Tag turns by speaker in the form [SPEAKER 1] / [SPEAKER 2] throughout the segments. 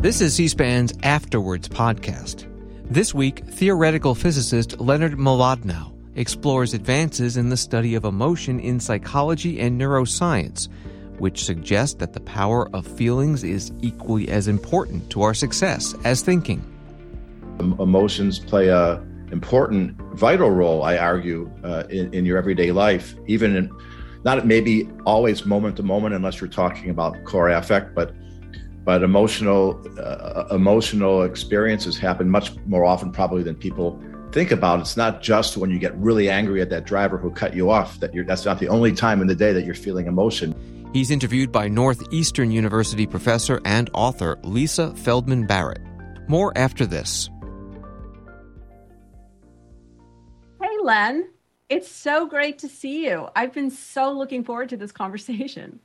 [SPEAKER 1] This is C SPAN's Afterwards podcast. This week, theoretical physicist Leonard Mlodinow explores advances in the study of emotion in psychology and neuroscience, which suggest that the power of feelings is equally as important to our success as thinking.
[SPEAKER 2] Emotions play a important, vital role, I argue, uh, in, in your everyday life, even in not maybe always moment to moment, unless you're talking about core affect, but but emotional uh, emotional experiences happen much more often probably than people think about. It's not just when you get really angry at that driver who cut you off that you're that's not the only time in the day that you're feeling emotion.
[SPEAKER 1] He's interviewed by Northeastern University professor and author Lisa Feldman Barrett. More after this.
[SPEAKER 3] Hey, Len. It's so great to see you. I've been so looking forward to this conversation.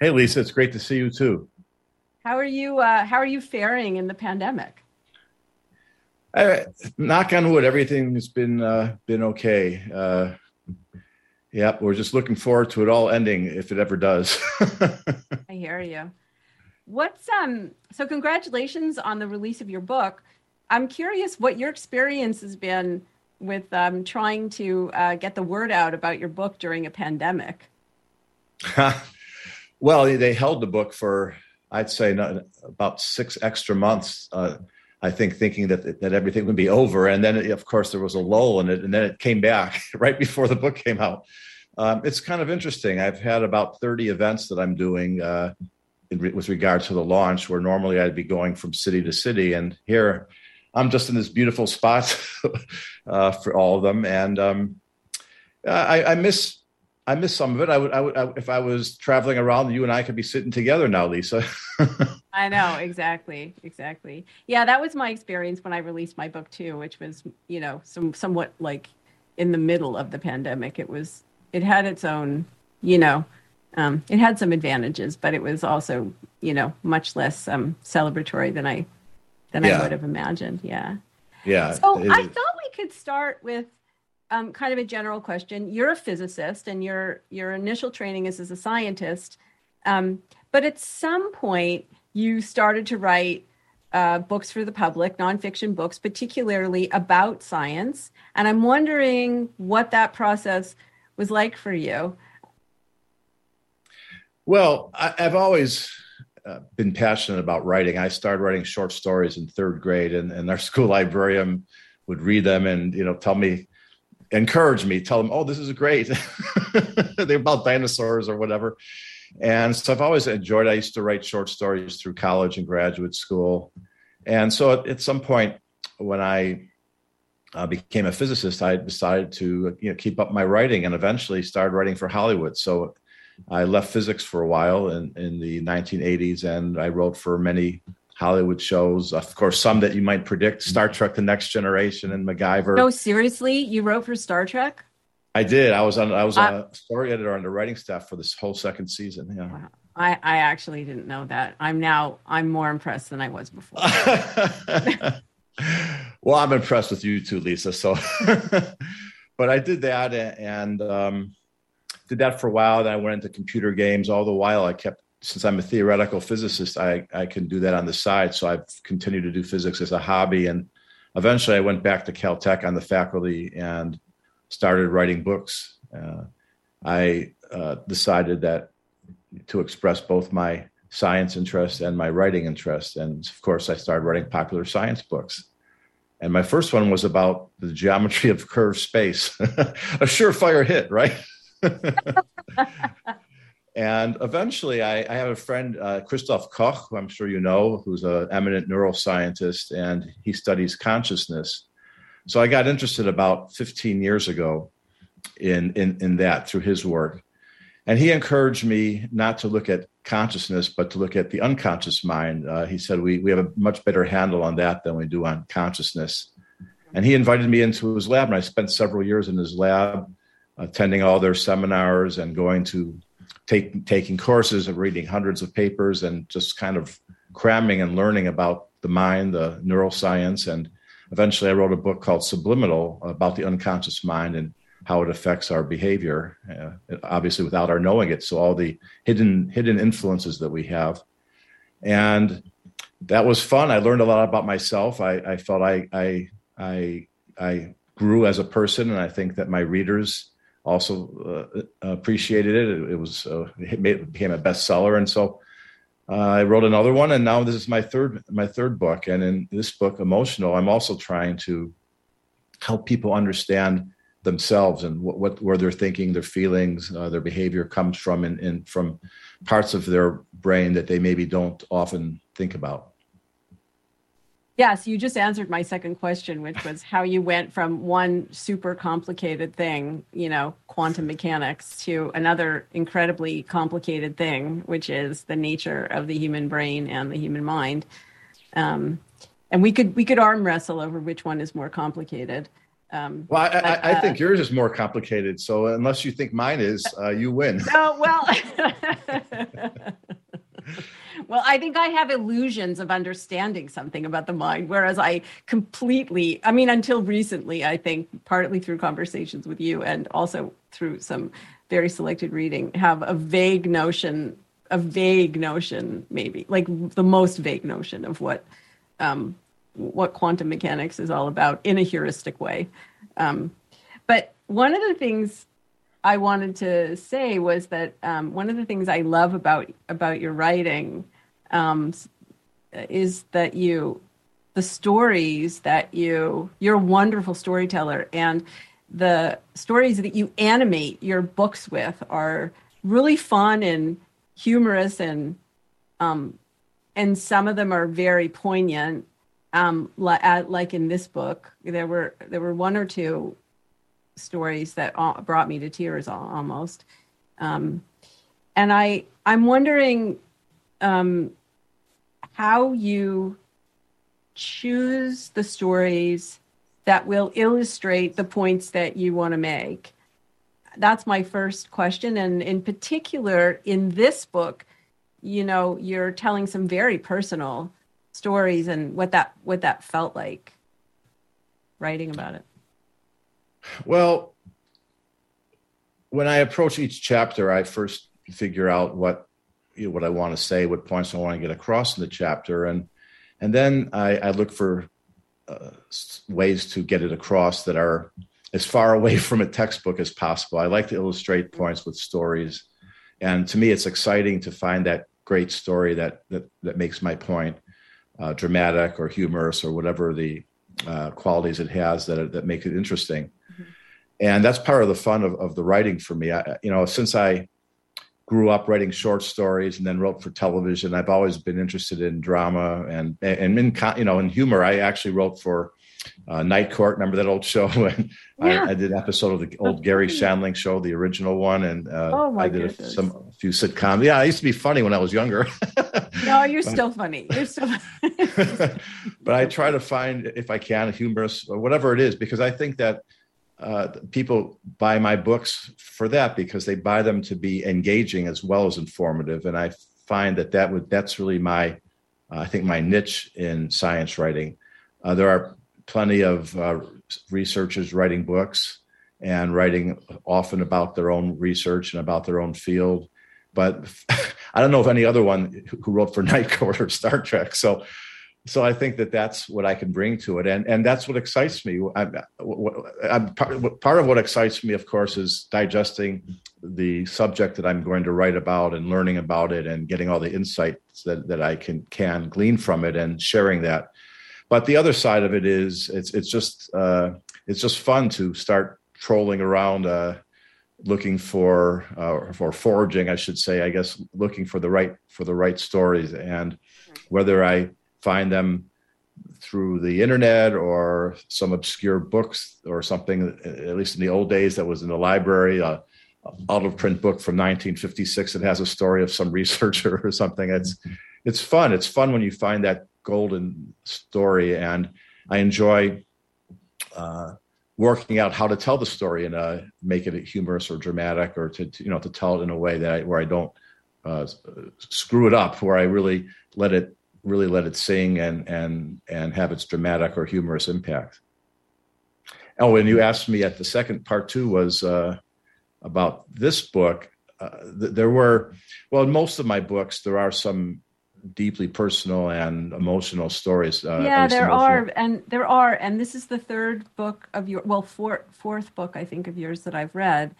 [SPEAKER 2] Hey, Lisa. It's great to see you too.
[SPEAKER 3] How are you? Uh, how are you faring in the pandemic?
[SPEAKER 2] Uh, knock on wood, everything's been uh, been okay. Uh, yep, we're just looking forward to it all ending if it ever does.
[SPEAKER 3] I hear you. What's um? So congratulations on the release of your book. I'm curious what your experience has been with um, trying to uh, get the word out about your book during a pandemic?
[SPEAKER 2] well, they held the book for I'd say not, about six extra months. Uh, I think thinking that that everything would be over, and then of course there was a lull in it, and then it came back right before the book came out. Um, it's kind of interesting. I've had about thirty events that I'm doing uh, in, with regard to the launch, where normally I'd be going from city to city, and here I'm just in this beautiful spot uh, for all of them, and um, I, I, miss I miss some of it. I would, I would, I, if I was traveling around, you and I could be sitting together now, Lisa.
[SPEAKER 3] I know exactly, exactly. Yeah, that was my experience when I released my book too, which was you know some somewhat like in the middle of the pandemic. It was it had its own you know um, it had some advantages, but it was also you know much less um, celebratory than I than yeah. I would have imagined. Yeah.
[SPEAKER 2] Yeah.
[SPEAKER 3] So I thought we could start with um, kind of a general question. You're a physicist, and your your initial training is as a scientist, um, but at some point you started to write uh, books for the public, nonfiction books, particularly about science. And I'm wondering what that process was like for you.
[SPEAKER 2] Well, I, I've always uh, been passionate about writing. I started writing short stories in third grade, and, and our school librarian would read them and you know tell me, encourage me, tell them, "Oh, this is great." They're about dinosaurs or whatever. And so I've always enjoyed. I used to write short stories through college and graduate school, and so at, at some point when I uh, became a physicist, I decided to you know keep up my writing and eventually started writing for Hollywood. So I left physics for a while in, in the 1980s, and I wrote for many Hollywood shows. Of course, some that you might predict: Star Trek: The Next Generation and MacGyver.
[SPEAKER 3] No, seriously, you wrote for Star Trek?
[SPEAKER 2] I did. I was on. I was uh, a story editor on the writing staff for this whole second season. Yeah. Wow.
[SPEAKER 3] I, I actually didn't know that. I'm now I'm more impressed than I was before.
[SPEAKER 2] well, I'm impressed with you too, Lisa. So, but I did that, and um, did that for a while. Then I went into computer games. All the while, I kept since I'm a theoretical physicist, I I can do that on the side. So I've continued to do physics as a hobby, and eventually I went back to Caltech on the faculty and started writing books. Uh, I uh, decided that to express both my science interest and my writing interest, and of course, I started writing popular science books. And my first one was about the geometry of curved space, a surefire hit, right? and eventually, I, I, have a friend, uh, Christoph Koch, who I'm sure you know, who's an eminent neuroscientist, and he studies consciousness. So I got interested about 15 years ago in, in, in that through his work. And he encouraged me not to look at consciousness, but to look at the unconscious mind. Uh, he said, we, we have a much better handle on that than we do on consciousness. And he invited me into his lab, and I spent several years in his lab attending all their seminars and going to take taking courses and reading hundreds of papers and just kind of cramming and learning about the mind, the neuroscience, and eventually I wrote a book called Subliminal about the unconscious mind and how it affects our behavior, uh, obviously without our knowing it. So all the hidden hidden influences that we have, and that was fun. I learned a lot about myself. I, I felt I, I, I, I grew as a person, and I think that my readers also uh, appreciated it. It, was uh, it, made, became a bestseller, and so uh, I wrote another one, and now this is my third my third book. And in this book, Emotional, I'm also trying to help people understand themselves and what, what where their thinking, their feelings, uh, their behavior comes from, and, and from parts of their brain that they maybe don't often think about.
[SPEAKER 3] Yes, you just answered my second question, which was how you went from one super complicated thing, you know, quantum mechanics, to another incredibly complicated thing, which is the nature of the human brain and the human mind. Um, and we could we could arm wrestle over which one is more complicated.
[SPEAKER 2] Um, well, I, but, I, I uh, think yours is more complicated. So unless you think mine is, uh, you win.
[SPEAKER 3] No, well. well, I think I have illusions of understanding something about the mind, whereas I completely, I mean, until recently, I think partly through conversations with you and also through some very selected reading, have a vague notion, a vague notion, maybe like the most vague notion of what. Um, what quantum mechanics is all about in a heuristic way. Um, but one of the things I wanted to say was that um, one of the things I love about about your writing um, is that you the stories that you you're a wonderful storyteller and the stories that you animate your books with are really fun and humorous and um, and some of them are very poignant um, like in this book there were there were one or two stories that brought me to tears almost. Um, and I I'm wondering um, how you choose the stories that will illustrate the points that you want to make. That's my first question, and in particular, in this book, you know, you're telling some very personal stories and what that what that felt like writing about it.
[SPEAKER 2] Well, when I approach each chapter, I first figure out what you know, what I want to say, what points I want to get across in the chapter, and and then I, I look for uh, ways to get it across that are as far away from a textbook as possible. I like to illustrate points with stories, and to me, it's exciting to find that great story that that that makes my point uh, dramatic or humorous or whatever the uh, qualities it has that that make it interesting and that's part of the fun of, of the writing for me. I, you know, since I grew up writing short stories and then wrote for television, I've always been interested in drama and and in you know in humor. I actually wrote for uh, Night Court. Remember that old show? and yeah. I, I, did an episode of the old Garry Shandling show, the original one, and uh, oh I did a, some a few sitcoms. Yeah, I used to be funny when I was younger.
[SPEAKER 3] no, you're but, still funny. You're still.
[SPEAKER 2] but I try to find, if I can, humorous or whatever it is, because I think that uh, people buy my books for that because they buy them to be engaging as well as informative, and I find that that would that's really my uh, I think my niche in science writing. Uh, there are plenty of uh, researchers writing books and writing often about their own research and about their own field, but I don't know of any other one who wrote for Night Court or Star Trek. So so I think that that's what I can bring to it, and and that's what excites me. I'm, I'm, part of what excites me, of course, is digesting the subject that I'm going to write about and learning about it and getting all the insights that, that I can can glean from it and sharing that. But the other side of it is it's it's just uh, it's just fun to start trolling around. Uh, looking for uh, for foraging i should say i guess looking for the right for the right stories and whether i find them through the internet or some obscure books or something at least in the old days that was in the library a out of print book from 1956 that has a story of some researcher or something. It's it's fun. It's fun when you find that golden story and i enjoy uh, working out how to tell the story and make it humorous or dramatic or to, to, you know to tell it in a way that I, where i don't uh, screw it up where i really let it really let it sing and and and have its dramatic or humorous impact. Oh, and you asked me at the second part two was uh, about this book. Uh, th- there were, well, in most of my books, there are some deeply personal and emotional stories.
[SPEAKER 3] Uh, yeah, there emotional. are, and there are, and this is the third book of your well, four, fourth book I think of yours that I've read,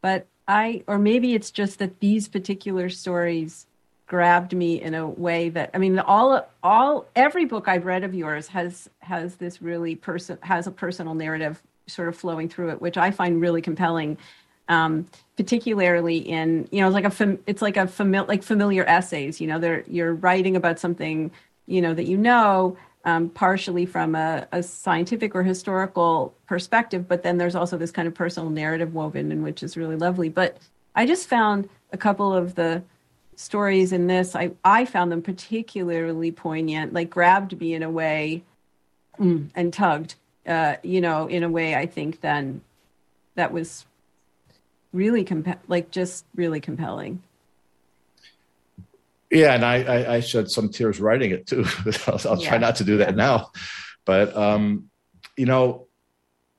[SPEAKER 3] but I or maybe it's just that these particular stories grabbed me in a way that I mean all all every book I've read of yours has has this really person has a personal narrative sort of flowing through it, which I find really compelling. Um, particularly in you know it's like a fam- it's like a familiar like familiar essays. You know, they're you're writing about something you know that you know um, partially from a, a, scientific or historical perspective, but then there's also this kind of personal narrative woven in, which is really lovely. But I just found a couple of the stories in this, I, I found them particularly poignant, like grabbed me in a way mm, and tugged, uh, you know, in a way I think then that was really comp- like just really compelling.
[SPEAKER 2] Yeah, and I, I, I, shed some tears writing it too. I'll, I'll yeah. try not to do that now, but um, you know,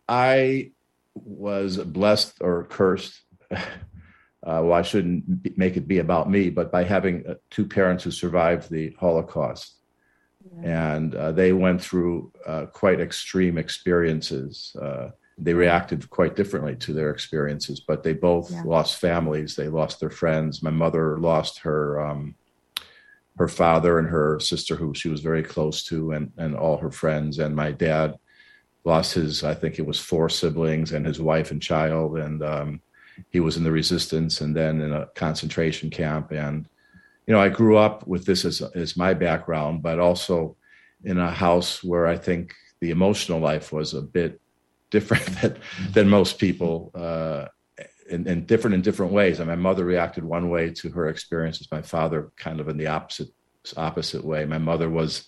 [SPEAKER 2] I was blessed or cursed uh, well, I shouldn't be, make it be about me, but by having uh, two parents who survived the Holocaust. Yeah. And uh, they went through uh, quite extreme experiences. Uh, they reacted quite differently to their experiences, but they both yeah. lost families. They lost their friends. My mother lost her um, her father and her sister, who she was very close to, and and all her friends. And my dad lost his, I think it was four siblings and his wife and child. And um, he was in the resistance and then in a concentration camp. And, you know, I grew up with this as, as my background, but also in a house where I think the emotional life was a bit different than, than most people, uh, and, and, different in different ways. And my mother reacted one way to her experiences. My father kind of in the opposite opposite way. My mother was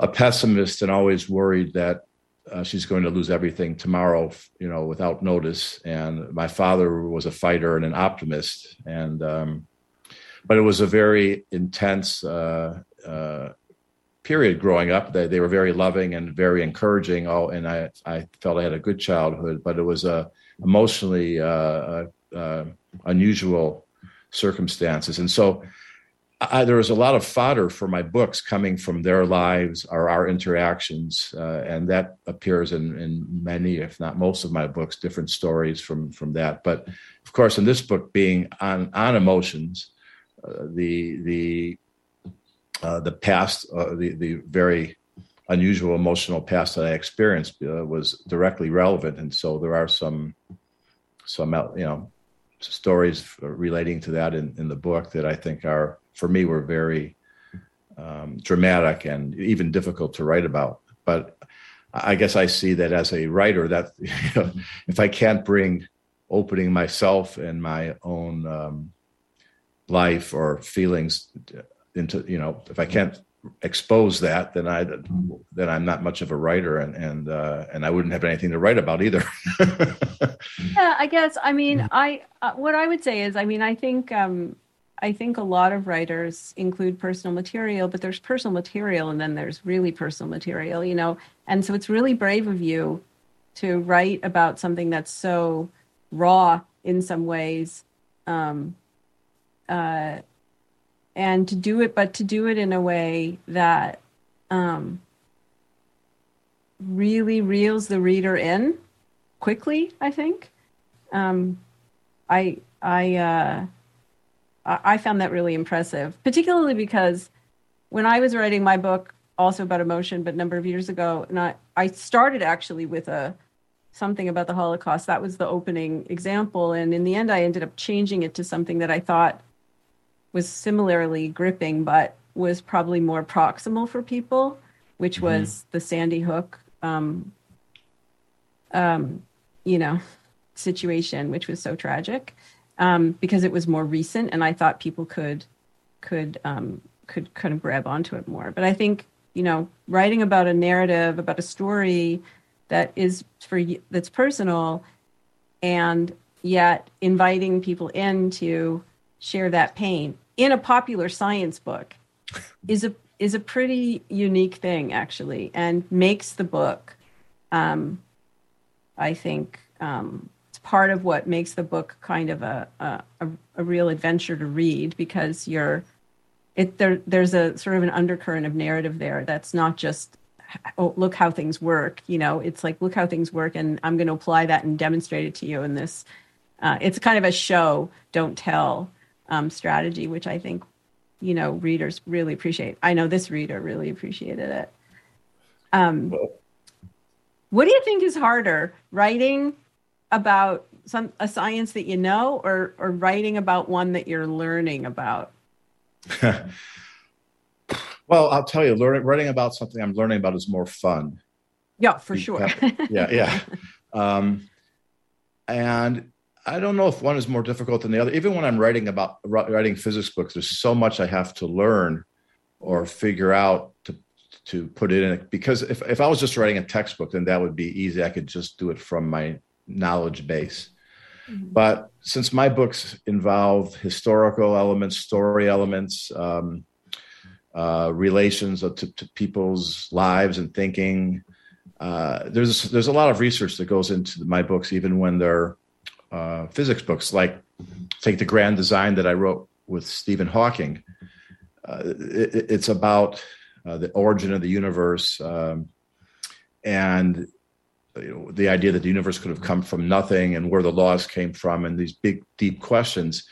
[SPEAKER 2] a pessimist and always worried that uh, she's going to lose everything tomorrow, you know, without notice. And my father was a fighter and an optimist, and um, but it was a very intense uh, uh, period growing up. They, they were very loving and very encouraging. Oh, and I I felt I had a good childhood, but it was a emotionally uh, uh, unusual circumstances, and so I, there was a lot of fodder for my books coming from their lives or our interactions, uh, and that appears in, in many, if not most, of my books. Different stories from from that, but of course, in this book, being on on emotions, uh, the the uh, the past, uh, the the very unusual emotional past that I experienced uh, was directly relevant, and so there are some some you know stories relating to that in, in the book that I think are for me were very um, dramatic and even difficult to write about. But I guess I see that as a writer that you know, if I can't bring opening myself and my own um, life or feelings into you know if I can't expose that then I then I'm not much of a writer and and uh, and I wouldn't have anything to write about either.
[SPEAKER 3] yeah, I guess I mean I uh, what I would say is I mean I think um, I think a lot of writers include personal material, but there's personal material and then there's really personal material, you know. And so it's really brave of you to write about something that's so raw in some ways. Um, uh, and to do it, but to do it in a way that um, really reels the reader in quickly, I think. Um, I, I, uh, I found that really impressive, particularly because when I was writing my book, also about emotion, but a number of years ago, and I, I started actually with a something about the Holocaust. That was the opening example, and in the end, I ended up changing it to something that I thought was similarly gripping, but was probably more proximal for people, which mm-hmm. was the Sandy Hook, um, um, you know, situation, which was so tragic um, because it was more recent, and I thought people could could um, could kind of grab onto it more. But I think you know, writing about a narrative, about a story that is for that's personal, and yet inviting people in to share that pain in a popular science book is a is a pretty unique thing actually and makes the book um, i think um, part of what makes the book kind of a, a, a real adventure to read because you're it there there's a sort of an undercurrent of narrative there that's not just oh look how things work you know it's like look how things work and i'm going to apply that and demonstrate it to you in this uh, it's kind of a show don't tell um, strategy which i think you know readers really appreciate. I know this reader really appreciated it. Um, what do you think is harder writing about some a science that you know or or writing about one that you're learning about
[SPEAKER 2] well i'll tell you learning writing about something i'm learning about is more fun
[SPEAKER 3] yeah for sure
[SPEAKER 2] yeah yeah um, and I don't know if one is more difficult than the other. Even when I'm writing about writing physics books, there's so much I have to learn or figure out to to put it in. Because if if I was just writing a textbook, then that would be easy. I could just do it from my knowledge base. Mm-hmm. But since my books involve historical elements, story elements, um, uh, relations to, to, people's lives and thinking, uh, there's there's a lot of research that goes into my books, even when they're uh, physics books, like take the grand design that I wrote with Stephen Hawking. Uh, it, it's about uh, the origin of the universe um, and you know, the idea that the universe could have come from nothing and where the laws came from and these big deep questions.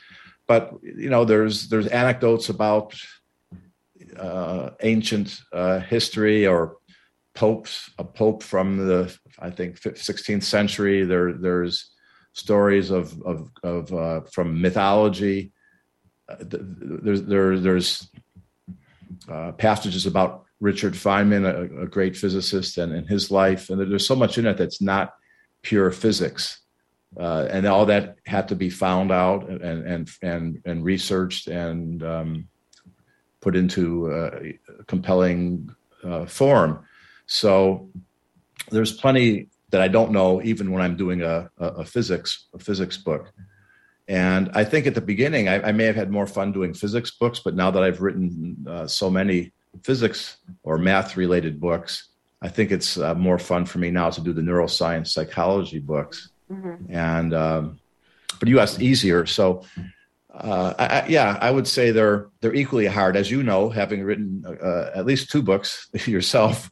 [SPEAKER 2] But you know, there's there's anecdotes about uh, ancient uh, history or popes, a pope from the I think 16th century. There there's stories of of, of uh, from mythology. Uh, there's there, there's uh, passages about Richard Feynman, a, a great physicist, and, and his life, and there's so much in it that's not pure physics, uh, and all that had to be found out and and and and researched and um, put into a compelling uh, form. So there's plenty that I don't know even when I'm doing a, a, a physics a physics book. And I think at the beginning I, I, may have had more fun doing physics books, but now that I've written uh, so many physics or math related books, I think it's uh, more fun for me now to do the neuroscience psychology books. Mm-hmm. And um, but you asked easier, so uh, I, yeah, I would say they're they're equally hard, as you know, having written uh, at least two books yourself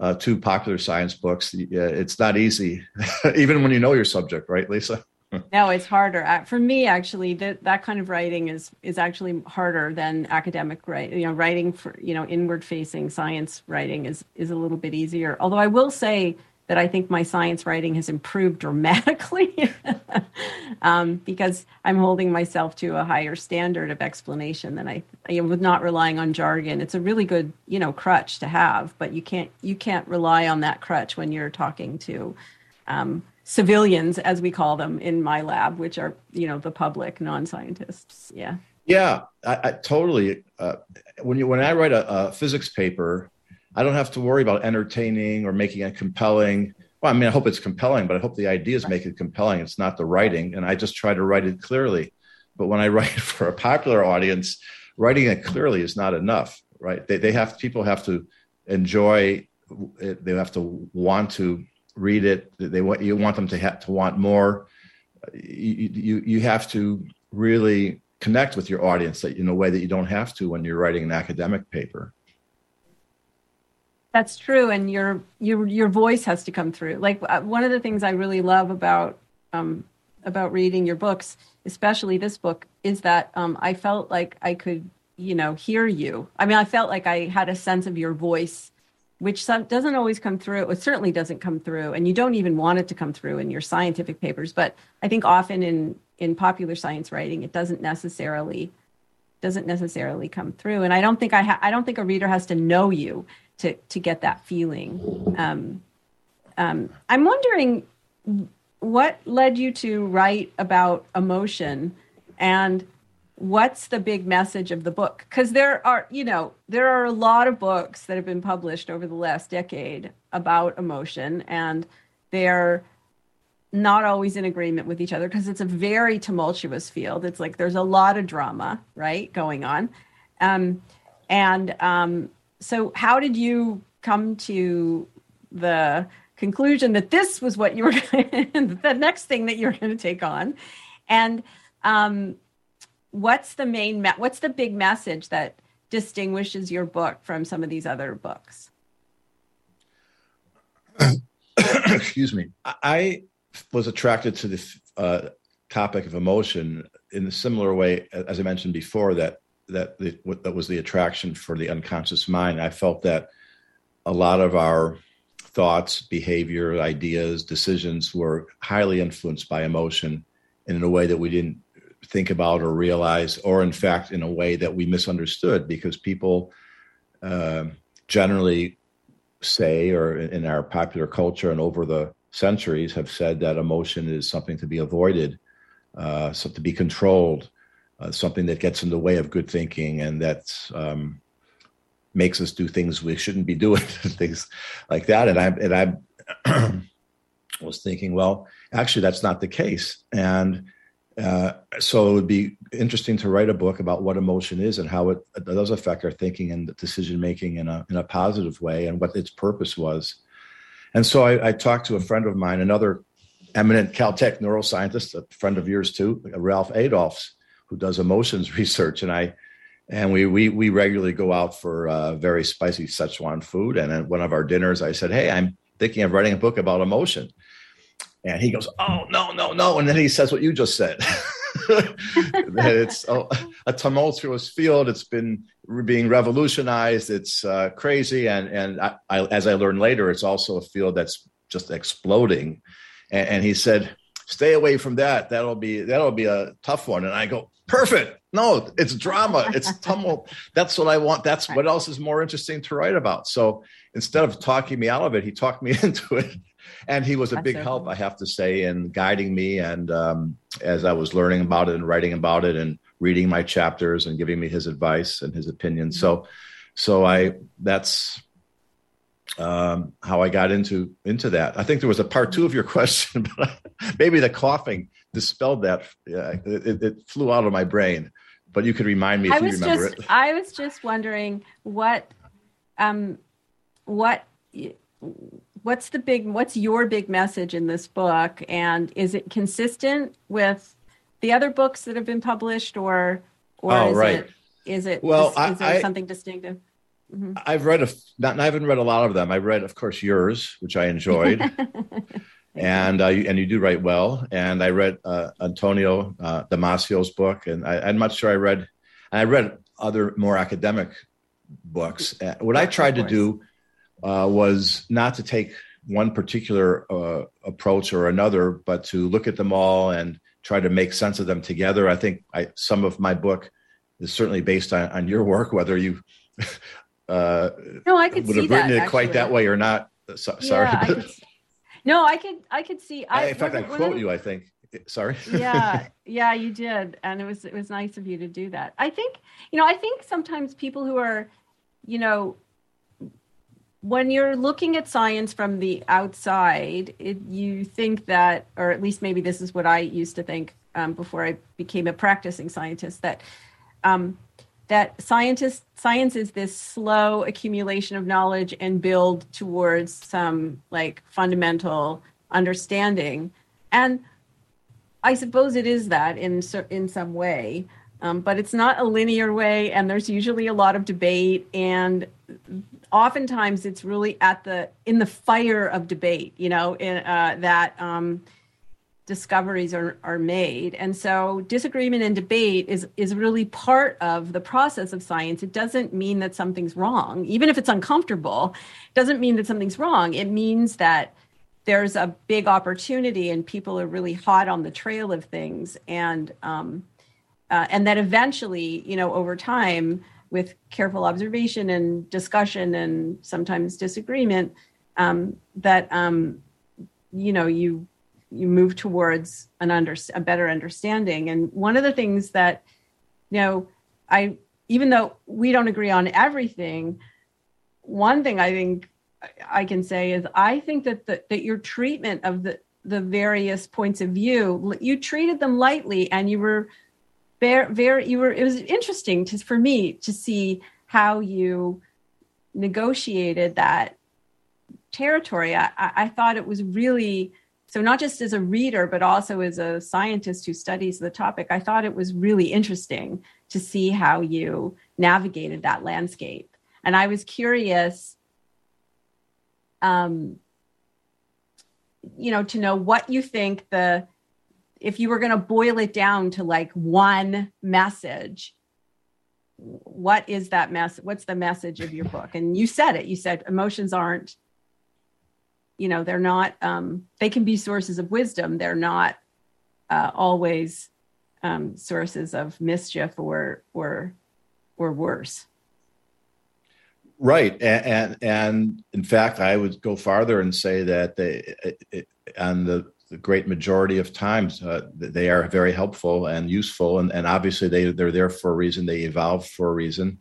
[SPEAKER 2] uh, two popular science books. It's not easy, even when you know your subject, right, Lisa?
[SPEAKER 3] no, it's harder. For me, actually, that that kind of writing is is actually harder than academic writing. You know, writing for you know inward facing science writing is is a little bit easier. Although I will say that I think my science writing has improved dramatically um, because I'm holding myself to a higher standard of explanation than I, I with not relying on jargon. It's a really good, you know, crutch to have, but you can't you can't rely on that crutch when you're talking to um, civilians, as we call them in my lab, which are you know the public, non-scientists. Yeah.
[SPEAKER 2] Yeah, I, I totally. Uh, when you when I write a, a physics paper, I don't have to worry about entertaining or making it compelling. Well, I mean, I hope it's compelling, but I hope the ideas make it compelling. It's not the writing. And I just try to write it clearly. But when I write for a popular audience, writing it clearly is not enough, right? They, they have, people have to enjoy it. They have to want to read it. They want, you want them to have to want more. You, you, you have to really connect with your audience in a way that you don't have to when you're writing an academic paper.
[SPEAKER 3] That's true, and your your your voice has to come through. Like uh, one of the things I really love about um, about reading your books, especially this book, is that um, I felt like I could, you know, hear you. I mean, I felt like I had a sense of your voice, which doesn't always come through. It certainly doesn't come through, and you don't even want it to come through in your scientific papers. But I think often in in popular science writing, it doesn't necessarily doesn't necessarily come through. And I don't think I ha- I don't think a reader has to know you to to get that feeling. Um, um, I'm wondering what led you to write about emotion and what's the big message of the book? Because there are you know there are a lot of books that have been published over the last decade about emotion and they're not always in agreement with each other because it's a very tumultuous field. It's like there's a lot of drama right going on. Um, and um, so how did you come to the conclusion that this was what you were the next thing that you're going to take on? And um, what's the main me- what's the big message that distinguishes your book from some of these other books?
[SPEAKER 2] Excuse me. I was attracted to the uh, topic of emotion in a similar way, as I mentioned before, that that the, that was the attraction for the unconscious mind. I felt that a lot of our thoughts, behavior, ideas, decisions were highly influenced by emotion in a way that we didn't think about or realize, or in fact, in a way that we misunderstood because people uh, generally say, or in our popular culture and over the centuries, have said that emotion is something to be avoided, uh, so to be controlled, uh, something that gets in the way of good thinking, and that um, makes us do things we shouldn't be doing, things like that. And I and I was thinking, well, actually, that's not the case, and uh, so it would be interesting to write a book about what emotion is and how it, does affect our thinking and decision making in a in a positive way, and what its purpose was. And so I, I talked to a friend of mine, another eminent Caltech neuroscientist, a friend of yours too, Ralph Adolphs, who does emotions research, and I and we we we regularly go out for uh, very spicy Szechuan food. And at one of our dinners, I said, "Hey, I'm thinking of writing a book about emotion." And he goes, "Oh no, no, no!" And then he says what you just said. it's a, a, tumultuous field. It's been being revolutionized. It's uh, crazy, and and I, I, as I learned later, it's also a field that's just exploding. And, and he said, "Stay away from that. That'll be that'll be a tough one." And I go, "Perfect. No, it's drama. It's tumult. That's what I want. That's what else is more interesting to write about." So instead of talking me out of it, he talked me into it and he was a big help, I have to say, in guiding me. And um, as I was learning about it and writing about it and reading my chapters and giving me his advice and his opinion. Mm-hmm. So, so I that's um, how I got into into that. I think there was a part two of your question, but maybe the coughing dispelled that. Yeah, it, it, flew out of my brain. But you could remind me if
[SPEAKER 3] I
[SPEAKER 2] you remember
[SPEAKER 3] just,
[SPEAKER 2] it.
[SPEAKER 3] I was just wondering what, um, what what's the big what's your big message in this book? And is it consistent with the other books that have been published or or
[SPEAKER 2] oh,
[SPEAKER 3] is
[SPEAKER 2] right.
[SPEAKER 3] it is it
[SPEAKER 2] well
[SPEAKER 3] is, is there
[SPEAKER 2] I,
[SPEAKER 3] something distinctive?
[SPEAKER 2] Mm-hmm. i've read a not i haven't read a lot of them. I read of course yours which i enjoyed. And uh, you, and you do write well. And i read uh, antonio uh, damasio's book. And I, i'm not sure i read and i read other more academic books. Uh, what i tried to do uh, was not to take one particular uh, approach or another, but to look at them all and try to make sense of them together. I think I, some of my book is certainly based on, on your work, whether you uh,
[SPEAKER 3] no, I could
[SPEAKER 2] would have written
[SPEAKER 3] that,
[SPEAKER 2] it
[SPEAKER 3] actually.
[SPEAKER 2] quite that way or not. So,
[SPEAKER 3] yeah,
[SPEAKER 2] sorry.
[SPEAKER 3] I could, no, I could I could see. I,
[SPEAKER 2] in fact, I quote you. I think. Sorry.
[SPEAKER 3] yeah, yeah, you did, and it was it was nice of you to do that. I think you know I think sometimes people who are, you know, when you're looking at science from the outside, it, you think that, or at least maybe this is what I used to think um, before I became a practicing scientist, that um, that scientist science is this slow accumulation of knowledge and build towards some like fundamental understanding, and I suppose it is that in in some way. Um, but it's not a linear way, and there's usually a lot of debate. And oftentimes it's really at the in the fire of debate you know in, uh, that um, discoveries are, are made. And so disagreement and debate is is really part of the process of science. It doesn't mean that something's wrong. Even if it's uncomfortable doesn't mean that something's wrong. It means that there's a big opportunity and people are really hot on the trail of things. And um, uh, and that eventually you know over time with careful observation and discussion and sometimes disagreement um, that um, you know you you move towards an under a better understanding. And one of the things that you know i even though we don't agree on everything one thing i think i can say is i think that the, that your treatment of the the various points of view you treated them lightly and you were very, very, you were, it was interesting to, for me to see how you negotiated that territory. I, I thought it was really, so not just as a reader, but also as a scientist who studies the topic, I thought it was really interesting to see how you navigated that landscape. And I was curious, um, you know, to know what you think the, if you were going to boil it down to like one message, what is that mess? What's the message of your book? And you said it. You said emotions aren't, you know, they're not. Um, they can be sources of wisdom. They're not uh, always um, sources of mischief or or or worse.
[SPEAKER 2] Right, and, and, and in fact, I would go farther and say that they, on the, the great majority of times, uh, they are very helpful and useful, and, and obviously they they're there for a reason. They evolve for a reason.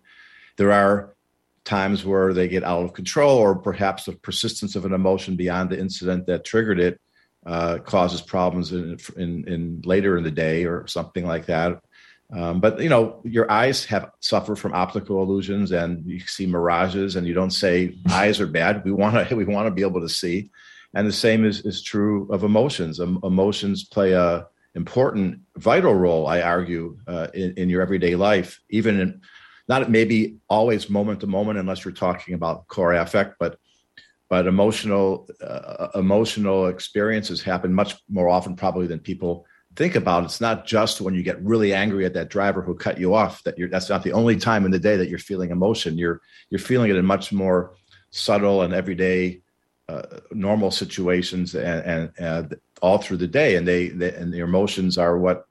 [SPEAKER 2] There are times where they get out of control, or perhaps the persistence of an emotion beyond the incident that triggered it uh, causes problems in, in, in later in the day or something like that. Um, but you know, your eyes have suffer from optical illusions, and you see mirages, and you don't say eyes are bad. We want to we want to be able to see, and the same is is true of emotions. Um, emotions play a important, vital role. I argue uh, in, in your everyday life, even in not maybe always moment to moment, unless you're talking about core affect, but but emotional uh, emotional experiences happen much more often probably than people think about it's not just when you get really angry at that driver who cut you off that you're that's not the only time in the day that you're feeling emotion you're you're feeling it in much more subtle and everyday uh, normal situations and, and uh, all through the day and they, they, and the emotions are what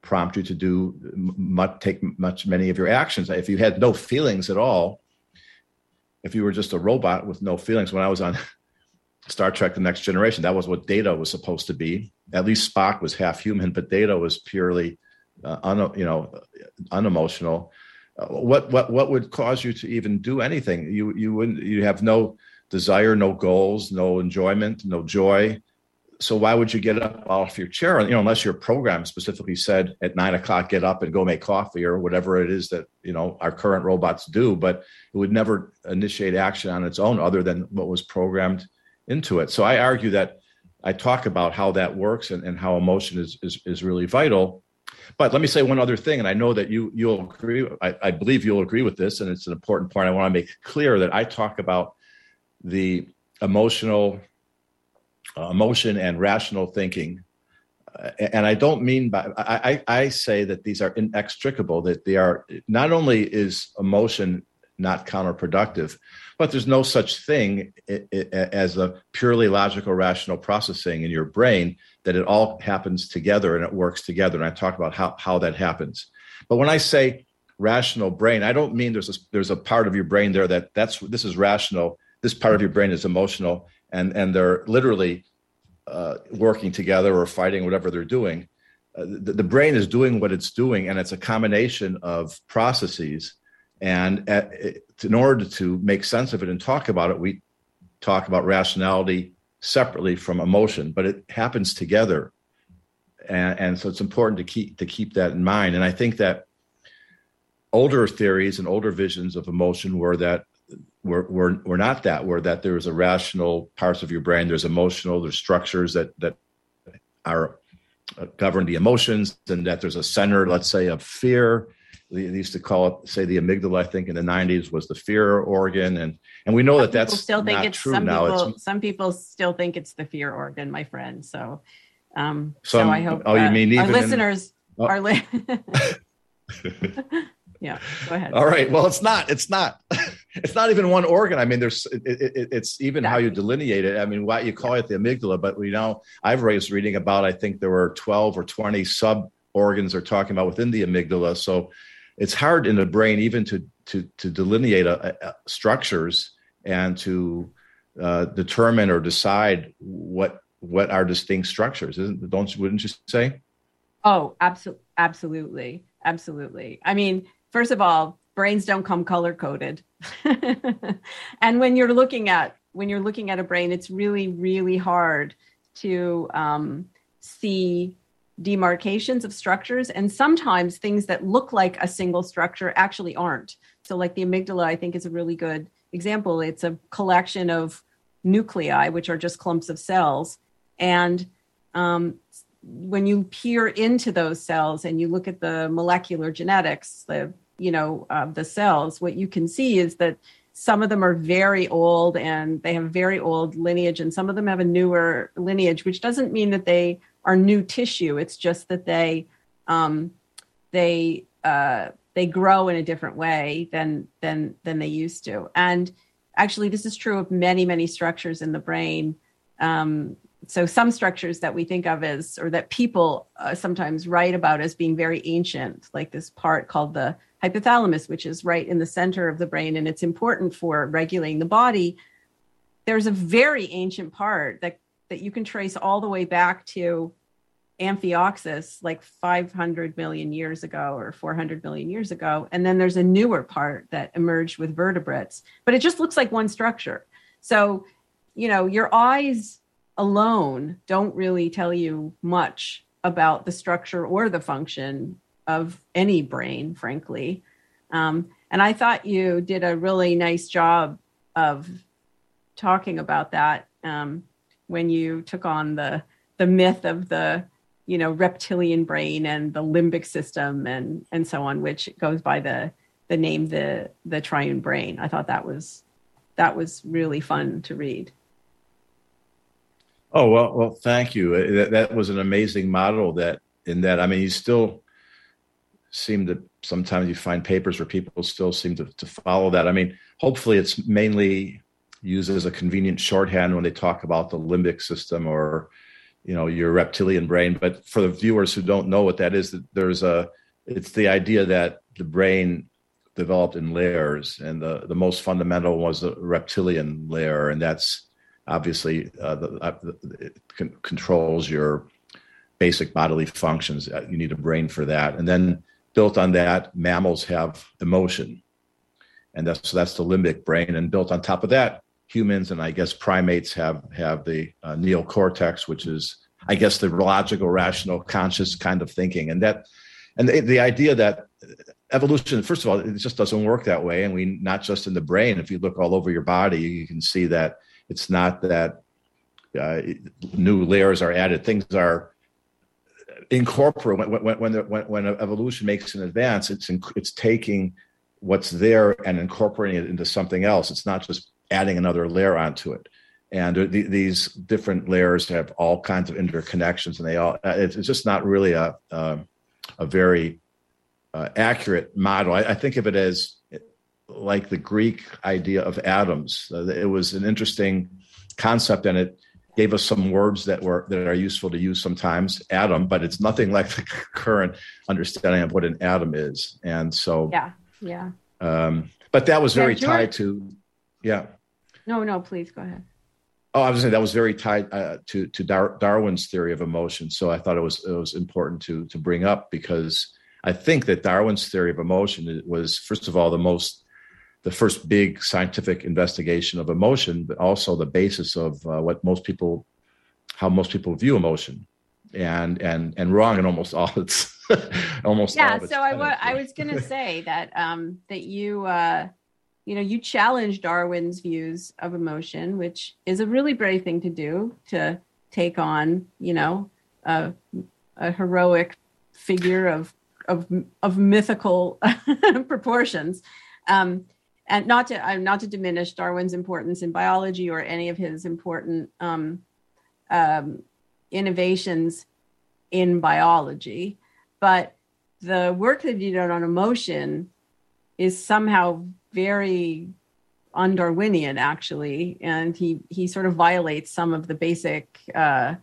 [SPEAKER 2] prompt you to do much take much many of your actions if you had no feelings at all if you were just a robot with no feelings when i was on Star Trek: The Next Generation. That was what Data was supposed to be. At least Spock was half human, but Data was purely, uh, un, you know, unemotional. Uh, what what what would cause you to even do anything? You you wouldn't. You have no desire, no goals, no enjoyment, no joy. So why would you get up off your chair? You know, unless your program specifically said at nine o'clock, get up and go make coffee or whatever it is that you know our current robots do. But it would never initiate action on its own, other than what was programmed into it. So I argue that I talk about how that works and, and how emotion is, is, is really vital. But let me say one other thing, and I know that you you'll agree. I, I believe you'll agree with this, and it's an important point. I want to make clear that I talk about the emotional, uh, emotion and rational thinking, uh, and I don't mean by I, I I say that these are inextricable. That they are not only is emotion not counterproductive, but there's no such thing as a purely logical, rational processing in your brain that it all happens together and it works together. And I talk about how, how that happens. But when I say rational brain, I don't mean there's a, there's a part of your brain there that that's this is rational. This part of your brain is emotional, and and they're literally uh, working together or fighting, whatever they're doing. Uh, the, the brain is doing what it's doing, and it's a combination of processes and at, in order to make sense of it and talk about it, we talk about rationality separately from emotion, but it happens together. And, and so it's important to keep to keep that in mind. And I think that older theories and older visions of emotion were that were, were, were not that, We're that there's a rational parts of your brain, there's emotional, there's structures that that are uh, govern the emotions, and that there's a center, let's say, of fear they used to call it, say, the amygdala. I think in the '90s was the fear organ, and and we know some that that's still think it's true
[SPEAKER 3] some
[SPEAKER 2] now.
[SPEAKER 3] People, it's, some people still think it's the fear organ, my friend. So, um, some, so I hope. Oh, you mean our listeners in, oh. are. Li- yeah, go ahead.
[SPEAKER 2] All right. Well, it's not. It's not. it's not even one organ. I mean, there's. It, it, it's even exactly. how you delineate it. I mean, why you call it the amygdala, but we know I've raised reading about. I think there were 12 or 20 sub organs are talking about within the amygdala. So it's hard in the brain even to to to delineate a, a structures and to uh, determine or decide what what are distinct structures isn't don't you wouldn't you say
[SPEAKER 3] oh absolutely absolutely absolutely i mean first of all brains don't come color coded. And when you're looking at when you're looking at a brain it's really really hard to um, see demarcations of structures. And sometimes things that look like a single structure actually aren't. So like the amygdala i think is a really good example. It's a collection of nuclei which are just clumps of cells. And um, when you peer into those cells and you look at the molecular genetics the you know the cells, what you can see is that some of them are very old and they have very old lineage, and some of them have a newer lineage, which doesn't mean that they are new tissue. It's just that they um, they uh, they grow in a different way than than than they used to. And actually, this is true of many many structures in the brain. Um, so some structures that we think of as or that people uh, sometimes write about as being very ancient like this part called the hypothalamus which is right in the center of the brain and it's important for regulating the body. There's a very ancient part that that you can trace all the way back to amphioxus like 500 million years ago or 400 million years ago and then there's a newer part that emerged with vertebrates but it just looks like one structure. So you know your eyes alone don't really tell you much about the structure or the function of any brain, frankly. Um, and I thought you did a really nice job of talking about that um, when you took on the the myth of the you know reptilian brain and the limbic system and and so on, which goes by the the name the the triune brain. I thought that was that was really fun to read.
[SPEAKER 2] Oh well, well, thank you. Uh, that, that was an amazing model. That in that, I mean, you still seem to sometimes you find papers where people still seem to, to follow that. I mean, hopefully, it's mainly used as a convenient shorthand when they talk about the limbic system or you know your reptilian brain. But for the viewers who don't know what that is, there's a it's the idea that the brain developed in layers, and the the most fundamental was the reptilian layer, and that's obviously uh, the, uh, it con- controls your basic bodily functions. Uh, you need a brain for that, and then built on that, mammals have emotion, and that's so that's the limbic brain. And built on top of that, humans and I guess primates have have the uh, neocortex, which is I guess the logical, rational, conscious kind of thinking, and that and the, the idea that evolution first of all it just doesn't work that way and we not just in the brain if you look all over your body you can see that it's not that uh, new layers are added. Things are incorporated when when when, when, when evolution makes an advance. It's it's taking what's there and incorporating it into something else. It's not just adding another layer onto it. And the, these different layers have all kinds of interconnections, and they all. Uh, it's, just not really a a, a very uh, accurate model. I, I, think of it as like the Greek idea of atoms. Uh, it was an interesting concept, and it gave us some words that were that are useful to use sometimes. Atom, but it's nothing like the current understanding of what an atom is. And so,
[SPEAKER 3] yeah, yeah.
[SPEAKER 2] Um, but that was very yeah, tied to, yeah.
[SPEAKER 3] No, no, please go ahead.
[SPEAKER 2] Oh, I was saying that was very tied uh, to to Dar- Darwin's theory of emotion. So I thought it was it was important to to bring up because I think that Darwin's theory of emotion was first of all the most the first big scientific investigation of emotion, but also the basis of uh, what most people, how most people view emotion, and and and wrong in almost all its almost
[SPEAKER 3] yeah.
[SPEAKER 2] Its
[SPEAKER 3] so I, w- I was going to say that um, that you uh, you know you challenge Darwin's views of emotion, which is a really brave thing to do to take on you know a, a heroic figure of of of mythical proportions. Um, and not to uh, not to diminish Darwin's importance in biology or any of his important um, um, innovations in biology, but the work that he did on emotion is somehow very un-Darwinian, actually, and he he sort of violates some of the basic uh,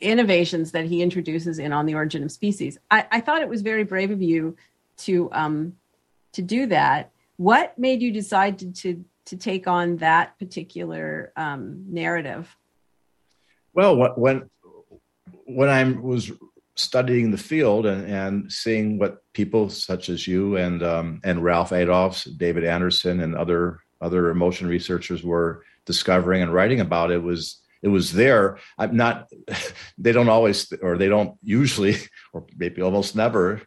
[SPEAKER 3] innovations that he introduces in On the Origin of Species. I, I thought it was very brave of you to um, to do that what made you decide to to, take on that particular um, narrative?
[SPEAKER 2] Well, when when I was studying the field and, and seeing what people such as you and um, and Ralph Adolphs, David Anderson, and other other emotion researchers were discovering and writing about it was it was there. I'm not. They don't always, or they don't usually, or maybe almost never,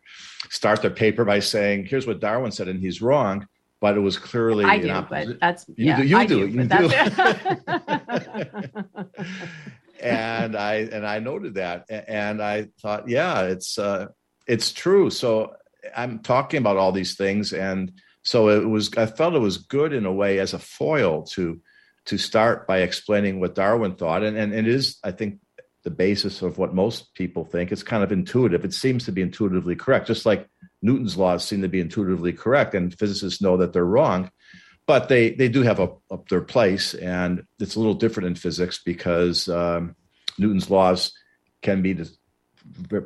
[SPEAKER 2] start their paper by saying, "Here's what Darwin said, and he's wrong." But it was clearly
[SPEAKER 3] I do, but that's
[SPEAKER 2] you
[SPEAKER 3] yeah,
[SPEAKER 2] do you
[SPEAKER 3] I
[SPEAKER 2] do,
[SPEAKER 3] do
[SPEAKER 2] you do. and I and I noted that, and I thought, yeah, it's uh, it's true. So I'm talking about all these things, and so it was. I felt it was good in a way as a foil to to start by explaining what Darwin thought, and and it is, I think, the basis of what most people think. It's kind of intuitive. It seems to be intuitively correct, just like Newton's laws seem to be intuitively correct, and physicists know that they're wrong. But they they do have a, up their place, and it's a little different in physics because um, Newton's laws can be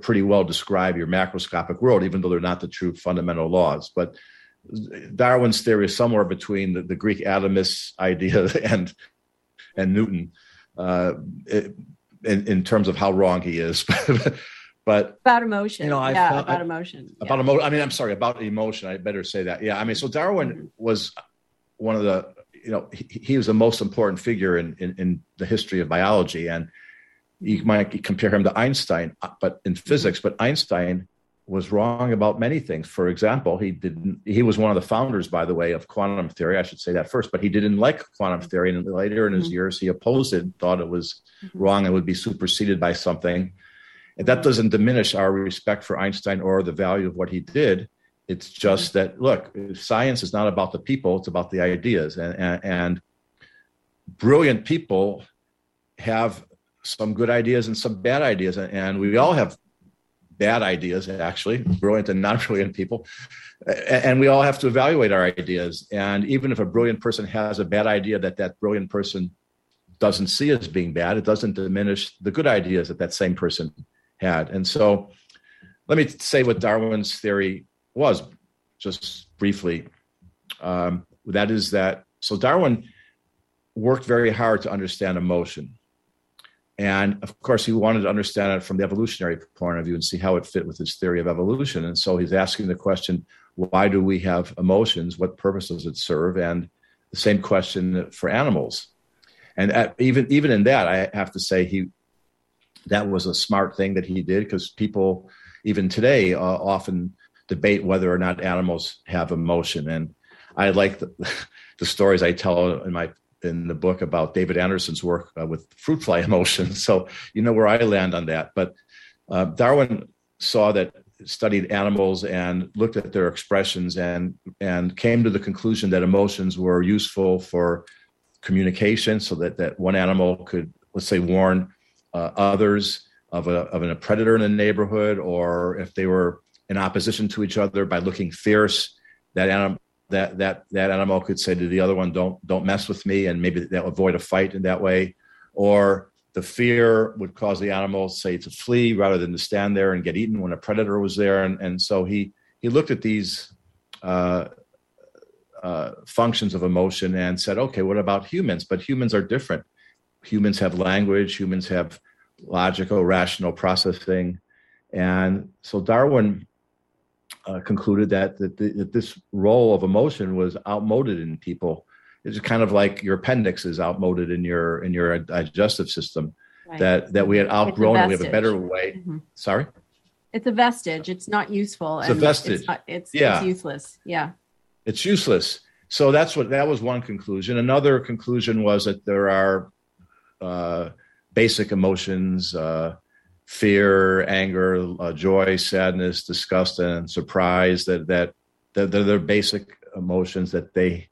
[SPEAKER 2] pretty well describe your macroscopic world, even though they're not the true fundamental laws. But Darwin's theory is somewhere between the, the Greek atomist idea and and Newton uh, it, in, in terms of how wrong he is. but
[SPEAKER 3] about emotion, you know, I yeah, felt, about emotion,
[SPEAKER 2] about yeah. emotion. I mean, I'm sorry about emotion. I better say that. Yeah, I mean, so Darwin mm-hmm. was one of the you know he, he was the most important figure in, in, in the history of biology and you might compare him to Einstein, uh, but in physics. But Einstein was wrong about many things. For example, he didn't. He was one of the founders, by the way, of quantum theory. I should say that first. But he didn't like quantum theory, and later in his mm-hmm. years, he opposed it, thought it was mm-hmm. wrong and would be superseded by something. And that doesn't diminish our respect for Einstein or the value of what he did. It's just that look, science is not about the people; it's about the ideas, and, and, and brilliant people have some good ideas and some bad ideas, and we all have bad ideas actually brilliant and not brilliant people. And we all have to evaluate our ideas. And even if a brilliant person has a bad idea that that brilliant person doesn't see as being bad it doesn't diminish the good ideas that that same person had and so let me say what darwin's theory was just briefly um, that is that so darwin worked very hard to understand emotion and of course, he wanted to understand it from the evolutionary point of view and see how it fit with his theory of evolution. And so he's asking the question why do we have emotions? What purpose does it serve? And the same question for animals. And even even in that, I have to say he that was a smart thing that he did because people even today uh, often debate whether or not animals have emotion. And I like the, the stories I tell in my in the book about David Anderson's work uh, with fruit fly emotion. So you know where I land on that. But uh, Darwin saw that studied animals and looked at their expressions and and came to the conclusion that emotions were useful for communication, so that that one animal could let's say warn uh, others of a of a predator in a neighborhood, or if they were in opposition to each other by looking fierce, that animal that that that animal could say to the other one, "Don't don't mess with me," and maybe they'll avoid a fight in that way. Or the fear would cause the animal, say, to flee rather than to stand there and get eaten when a predator was there. And and so he he looked at these uh, uh, functions of emotion and said, "Okay, what about humans?" But humans are different. Humans have language. Humans have logical, rational processing. And so Darwin uh, concluded that, that, the, that this role of emotion was outmoded in people. It's kind of like your appendix is outmoded in your in your digestive system. Right. That that we had outgrown it. We have a better way. Mm-hmm. Sorry.
[SPEAKER 3] It's a vestige. It's not useful.
[SPEAKER 2] It's a vestige.
[SPEAKER 3] It's, not, it's, yeah. it's useless. Yeah.
[SPEAKER 2] It's useless. So that's what that was one conclusion. Another conclusion was that there are uh, basic emotions, uh, fear, anger, uh, joy, sadness, disgust, and surprise. That that that they're, they're basic emotions that they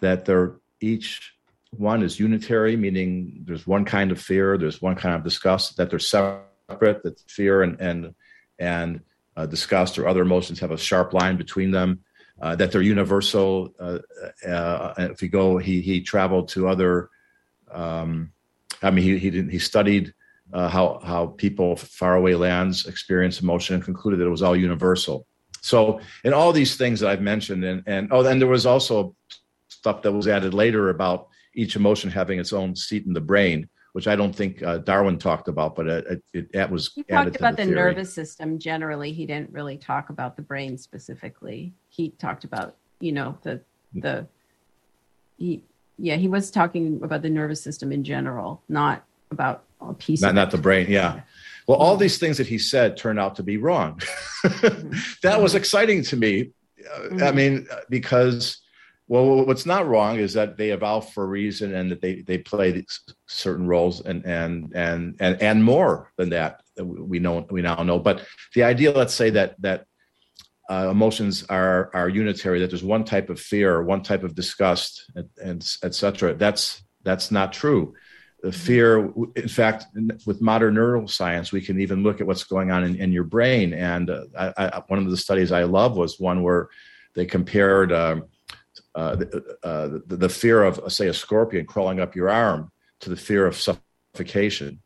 [SPEAKER 2] that they're each one is unitary, meaning there's one kind of fear, there's one kind of disgust. That they're separate. That fear and and and uh, disgust or other emotions have a sharp line between them. Uh, that they're universal. Uh, uh if you go, he he traveled to other. Um, I mean, he he didn't. He studied uh, how how people faraway lands experience emotion and concluded that it was all universal. So, in all these things that I've mentioned, and and oh, then there was also stuff that was added later about each emotion having its own seat in the brain, which I don't think uh, Darwin talked about, but it, it, it was.
[SPEAKER 3] He talked about the, the nervous system generally. He didn't really talk about the brain specifically. He talked about you know the the he yeah he was talking about the nervous system in general, not about a piece
[SPEAKER 2] not, not the brain yeah well all these things that he said turned out to be wrong mm-hmm. that was exciting to me mm-hmm. i mean because well what's not wrong is that they evolve for a reason and that they they play certain roles and and and and and more than that we know we now know but the idea let's say that that uh, emotions are are unitary. That there's one type of fear, one type of disgust, and, and etc. That's that's not true. The mm-hmm. fear, in fact, with modern neuroscience, we can even look at what's going on in, in your brain. And uh, I, I, one of the studies I love was one where they compared um, uh, the, uh, the, the, fear of, say, a scorpion crawling up your arm to the fear of suffocation.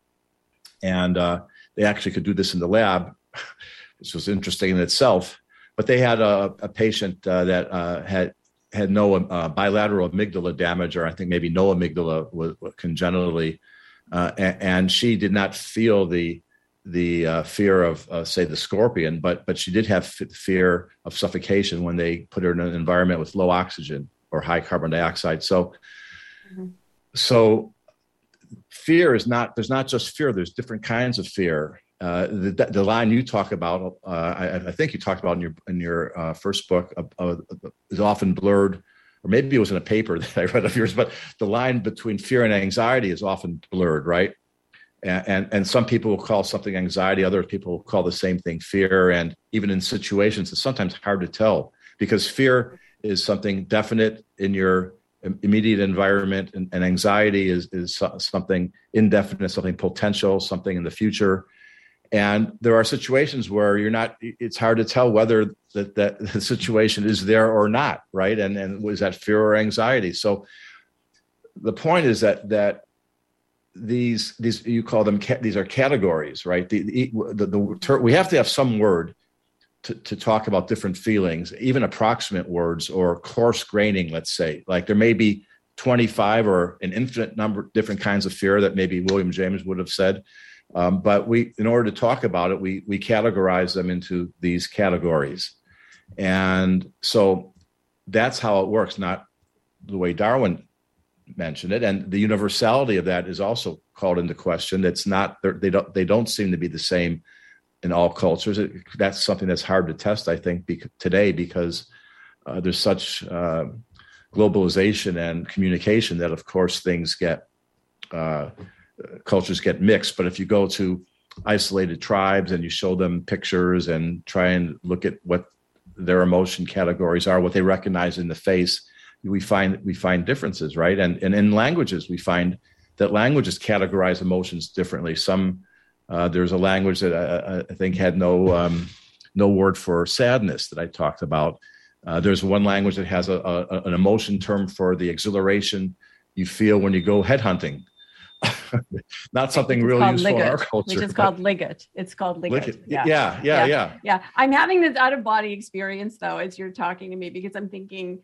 [SPEAKER 2] And uh, they actually could do this in the lab, which was interesting in itself. But they had a, a patient uh, that uh, had had no uh, bilateral amygdala damage, or I think maybe no amygdala was, was congenitally, uh, and, and, she did not feel the the uh, fear of uh, say the scorpion, but but she did have f- fear of suffocation when they put her in an environment with low oxygen or high carbon dioxide. So mm-hmm. so fear is not there's not just fear. There's different kinds of fear. Uh, the, the line you talk about, uh, I, I, think you talked about in your in your uh, first book, uh, is often blurred, or maybe it was in a paper that I read of yours. But the line between fear and anxiety is often blurred, right? And, and, and some people will call something anxiety, other people call the same thing fear. And even in situations, it's sometimes hard to tell because fear is something definite in your immediate environment, and, and anxiety is is something indefinite, something potential, something in the future and there are situations where you're not it's hard to tell whether that, that the situation is there or not right? And and was that fear or anxiety? So the point is that that these these you call them these are categories right? The the, the, the we have to have some word to, to talk about different feelings even approximate words or coarse graining let's say. Like there may be 25 or an infinite number different kinds of fear that maybe william james would have said um, but we, in order to talk about it, we we categorize them into these categories, and so that's how it works. Not the way Darwin mentioned it, and the universality of that is also called into question. It's not they don't they don't seem to be the same in all cultures. It, that's something that's hard to test, I think, today because uh, there's such uh, globalization and communication that, of course, things get. Uh, cultures get mixed. But if you go to isolated tribes and you show them pictures and try and look at what their emotion categories are, what they recognize in the face, we find we find differences, right? And and in languages, we find that languages categorize emotions differently. Some uh, there's a language that I, I think had no um, no word for sadness that I talked about. Uh, there's one language that has a, a, an emotion term for the exhilaration you feel when you go headhunting not something really useful in our culture.
[SPEAKER 3] Which is called liget. It's called liget.
[SPEAKER 2] liget. Yeah. Yeah, yeah. yeah,
[SPEAKER 3] yeah, I'm having this out of body experience though, as you're talking to me, because I'm thinking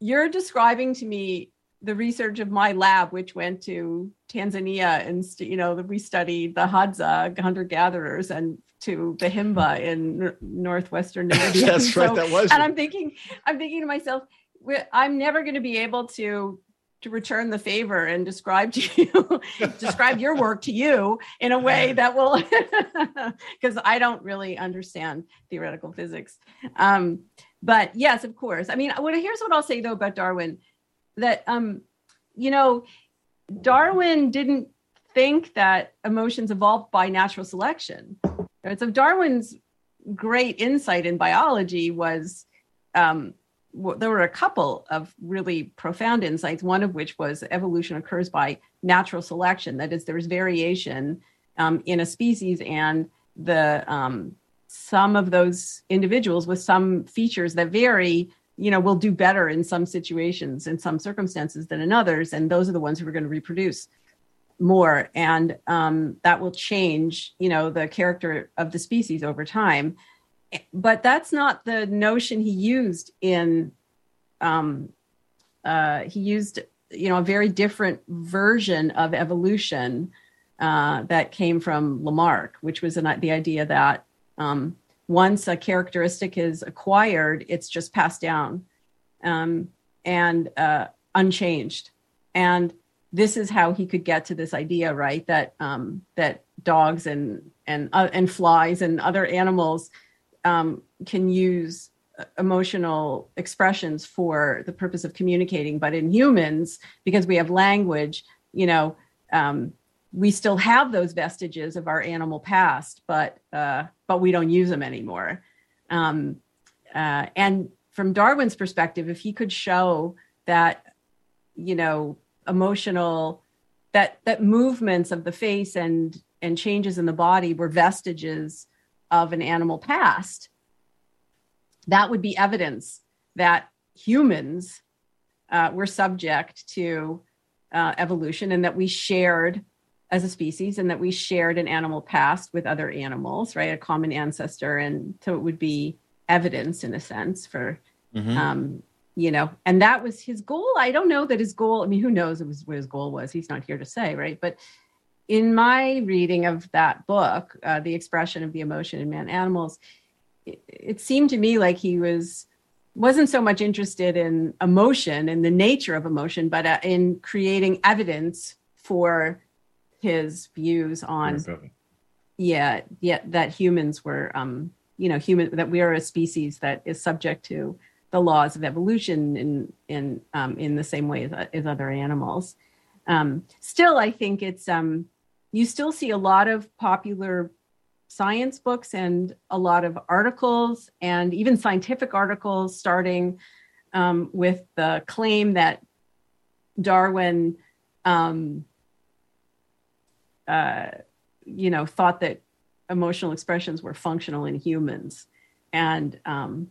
[SPEAKER 3] you're describing to me the research of my lab, which went to Tanzania and you know we studied the Hadza hunter gatherers and to the Himba in n- northwestern Namibia.
[SPEAKER 2] That's so, right. That was.
[SPEAKER 3] And I'm thinking, I'm thinking to myself, I'm never going to be able to to return the favor and describe to you describe your work to you in a way that will because i don't really understand theoretical physics um, but yes of course i mean what here's what i'll say though about darwin that um, you know darwin didn't think that emotions evolved by natural selection right? so darwin's great insight in biology was um, there were a couple of really profound insights, one of which was evolution occurs by natural selection. That is, there's variation um, in a species, and the um, some of those individuals with some features that vary, you know, will do better in some situations, in some circumstances than in others, and those are the ones who are going to reproduce more, and um, that will change, you know, the character of the species over time but that's not the notion he used in um, uh, he used you know a very different version of evolution uh, that came from Lamarck, which was an, the idea that um, once a characteristic is acquired, it's just passed down um, and uh, unchanged. And this is how he could get to this idea, right? That um, that dogs and and uh, and flies and other animals um, can use uh, emotional expressions for the purpose of communicating. But in humans because we have language you know um, we still have those vestiges of our animal past but uh, but we don't use them anymore. Um, uh, and from Darwin's perspective, if he could show that, you know, emotional that that movements of the face and and changes in the body were vestiges of an animal past, that would be evidence that humans uh, were subject to uh, evolution and that we shared as a species and that we shared an animal past with other animals, right? A common ancestor. And so it would be evidence in a sense for, mm-hmm. um, you know, and that was his goal. I don't know that his goal, I mean, who knows was, what his goal was? He's not here to say, right? But in my reading of that book, uh, The Expression of the Emotion in Man Animals, it, it seemed to me like he was wasn't so much interested in emotion and the nature of emotion, but uh, in creating evidence for his views on yeah yeah that humans were um you know human that we are a species that is subject to the laws of evolution in in um, in the same way as, as other animals. Um, still i think it's um you still see a lot of popular science books and a lot of articles and even scientific articles starting um, with the claim that darwin um, uh, you know, thought that emotional expressions were functional in humans, and um,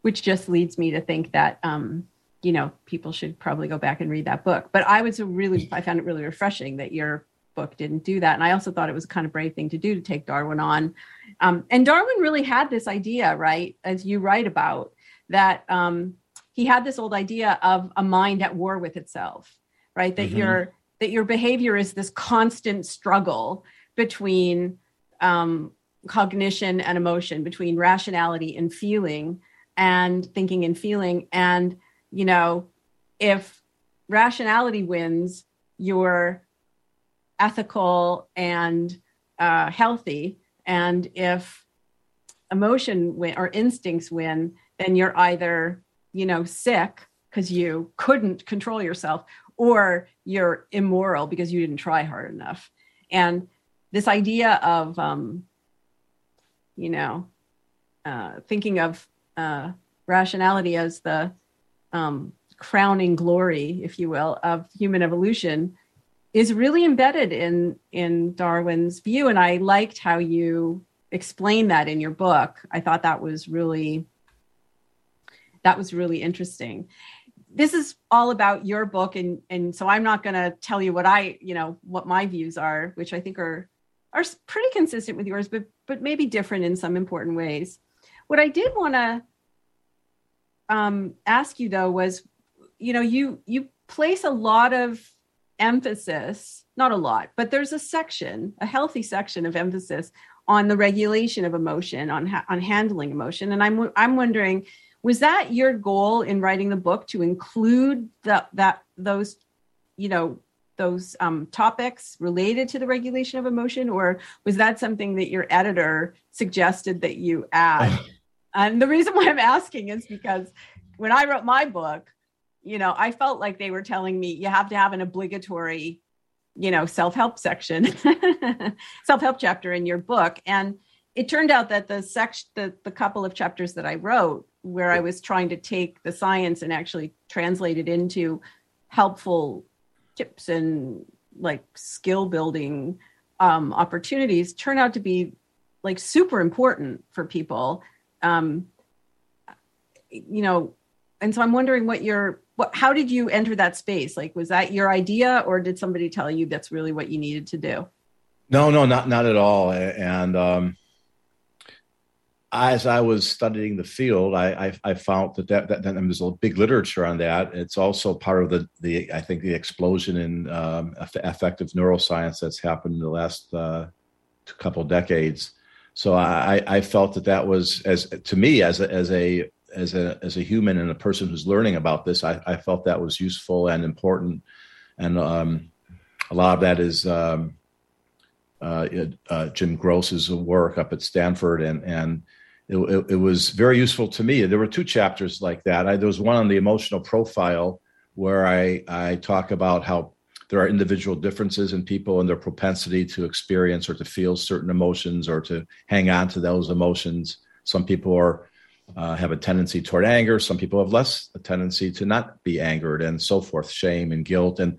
[SPEAKER 3] which just leads me to think that um, you know people should probably go back and read that book. But I was really, I found it really refreshing that your book didn't do that, and I also thought it was a kind of brave thing to do to take Darwin on. Um, and Darwin really had this idea, right, as you write about that. Um, he had this old idea of a mind at war with itself, right? That mm-hmm. you're that your behavior is this constant struggle between um, cognition and emotion, between rationality and feeling, and thinking and feeling. And, you know, if rationality wins, you're ethical and uh, healthy. And if emotion win or instincts win, then you're either, you know, sick because you couldn't control yourself or you're immoral because you didn't try hard enough. And this idea of, um, you know, uh, thinking of uh, rationality as the um, crowning glory, if you will, of human evolution is really embedded in in Darwin's view. And I liked how you explained that in your book. I thought that was really that was really interesting this is all about your book and and so i'm not going to tell you what i you know what my views are which i think are are pretty consistent with yours but but maybe different in some important ways what i did want to um, ask you though was you know you you place a lot of emphasis not a lot but there's a section a healthy section of emphasis on the regulation of emotion on ha- on handling emotion. And i'm i'm wondering was that your goal in writing the book to include the, that those you know those um, topics related to the regulation of emotion? Or was that something that your editor suggested that you add? And the reason why i'm asking is because when i wrote my book you know i felt like they were telling me you have to have an obligatory you know self-help section self-help chapter in your book and it turned out that the section the, the couple of chapters that i wrote where I was trying to take the science and actually translate it into helpful tips and like skill building um, opportunities turn out to be like super important for people. Um, you know, and so I'm wondering what your what how did you enter that space? Like, was that your idea, or did somebody tell you that's really what you needed to do?
[SPEAKER 2] No, no, not not at all. And um, as I was studying the field, I, I, I found that, that, that, that there's a big literature on that. It's also part of the, the I think, the explosion in um, affective neuroscience that's happened in the last uh, couple decades. So I, I felt that that was, as to me, as a, as a as a as a human and a person who's learning about this, I, I felt that was useful and important. And um, a lot of that is um, uh, uh, Jim Gross's work up at Stanford, and and it, it, it, was very useful to me. There were two chapters like that. I, there was one on the emotional profile where I, I talk about how there are individual differences in people and their propensity to experience or to feel certain emotions or to hang on to those emotions. Some people are uh, have a tendency toward anger. Some people have less a tendency to not be angered, and so forth, shame and guilt. And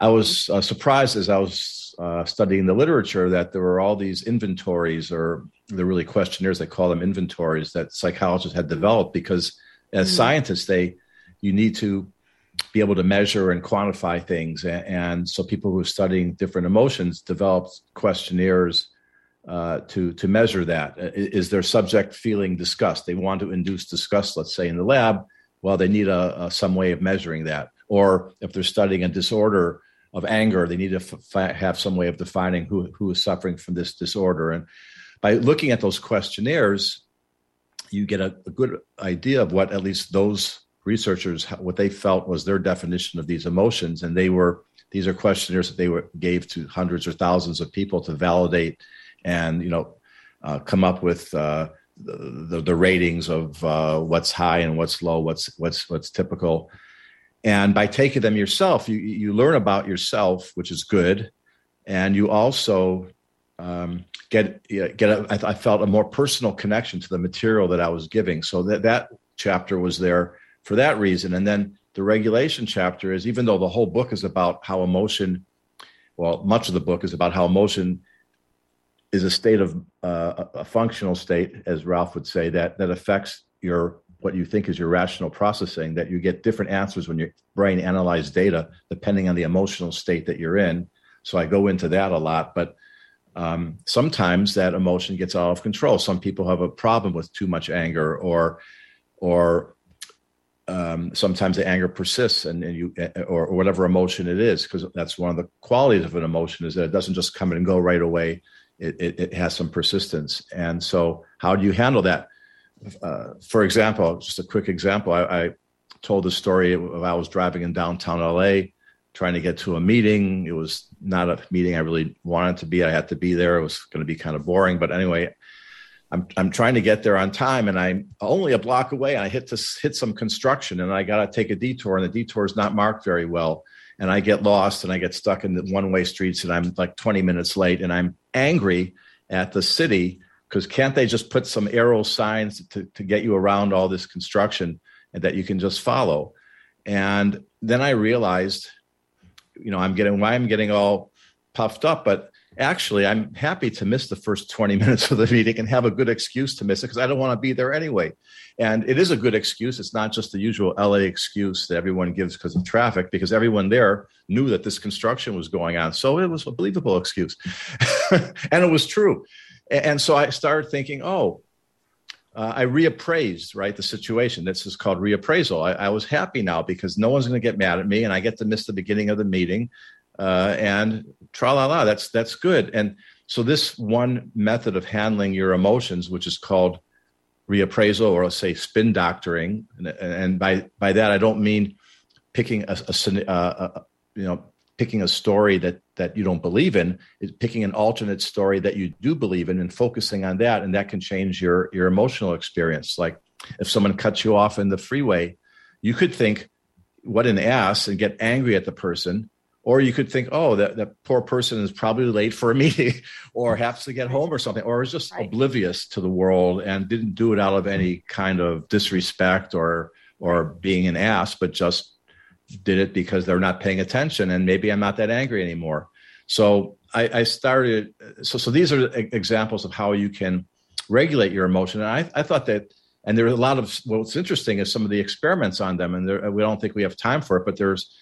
[SPEAKER 2] I was uh, surprised as I was uh, studying the literature that there were all these inventories, or they're really questionnaires. They call them inventories that psychologists had developed because, as mm-hmm. scientists, they you need to be able to measure and quantify things. And, and so, people who are studying different emotions developed questionnaires uh, to to measure that. Is their subject feeling disgust? They want to induce disgust, let's say, in the lab. Well, they need a, a some way of measuring that. Or if they're studying a disorder of anger, they need to f- have some way of defining who who is suffering from this disorder. And by looking at those questionnaires, you get a, a good idea of what at least those researchers what they felt was their definition of these emotions, and they were these are questionnaires that they were, gave to hundreds or thousands of people to validate and you know uh, come up with uh, the, the, ratings of uh, what's high and what's low, what's what's what's typical. And by taking them yourself, you you learn about yourself, which is good, and you also um, get get. A, I, I felt a more personal connection to the material that I was giving. So that that chapter was there for that reason. And then the regulation chapter is even though the whole book is about how emotion, well, much of the book is about how emotion is a state of uh, a functional state, as Ralph would say, that that affects your what you think is your rational processing. That you get different answers when your brain analyzes data depending on the emotional state that you're in. So I go into that a lot, but um, sometimes that emotion gets out of control. Some people have a problem with too much anger, or or um, sometimes the anger persists and, and you or, or, whatever emotion it is because that's one of the qualities of an emotion is that it doesn't just come and go right away it, it, it has some persistence. And so, how do you handle that? Uh, for example, just a quick example, I, I told the story of I was driving in downtown LA trying to get to a meeting. It was not a meeting I really wanted to be. I had to be there. It was going to be kind of boring. But anyway, I'm I'm trying to get there on time, and I'm only a block away. And I hit to hit some construction, and I got to take a detour, and the detour is not marked very well and I get lost and I get stuck in the one way streets and I'm like 20 minutes late and I'm angry at the city because can't they just put some arrow signs to, to get you around all this construction and that you can just follow? And then I realized, you know, I'm getting why I'm getting all puffed up, but actually i'm happy to miss the first 20 minutes of the meeting and have a good excuse to miss it because i don't want to be there anyway. And it is a good excuse. It's not just the usual la excuse that everyone gives because of traffic because everyone there knew that this construction was going on. So it was a believable excuse. And it was true. And so i started thinking oh uh, I reappraised, right, the situation. This is called reappraisal. I, I was happy now because no one's going to get mad at me, and I get to miss the beginning of the meeting uh, and tra la la. That's that's good. And so this one method of handling your emotions, which is called reappraisal, or say spin doctoring, and, and by by that I don't mean picking a, a, uh, a, you know picking a story that that you don't believe in is picking an alternate story that you do believe in and focusing on that and that can change your your emotional experience like if someone cuts you off in the freeway you could think what an ass and get angry at the person or you could think, oh, that, that poor person is probably late for a meeting or has to get home or something, or is just right. oblivious to the world and didn't do it out of any kind of disrespect or or being an ass, but just did it because they're not paying attention and maybe I'm not that angry anymore. So I, I started so so these are examples of how you can regulate your emotion. And I, I thought that and there are a lot of what's interesting is some of the experiments on them, and there, we don't think we have time for it, but there's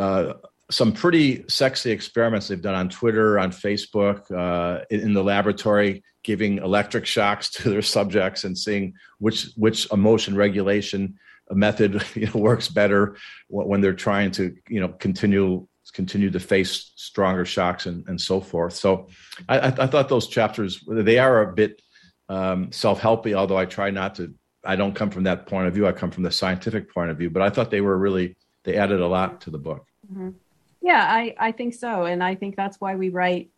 [SPEAKER 2] uh, some pretty sexy experiments they've done on Twitter, on Facebook, uh, in, the laboratory, giving electric shocks to their subjects and seeing which which emotion regulation method you know, works better when they're trying to you know continue continue to face stronger shocks and, and so forth. So I, I thought those chapters they are a bit um, self-helpy, although I try not to. I don't come from that point of view. I come from the scientific point of view, but I thought they were really they added a lot to the book.
[SPEAKER 3] Mm-hmm. Yeah, I, I think so. And I think that's why we write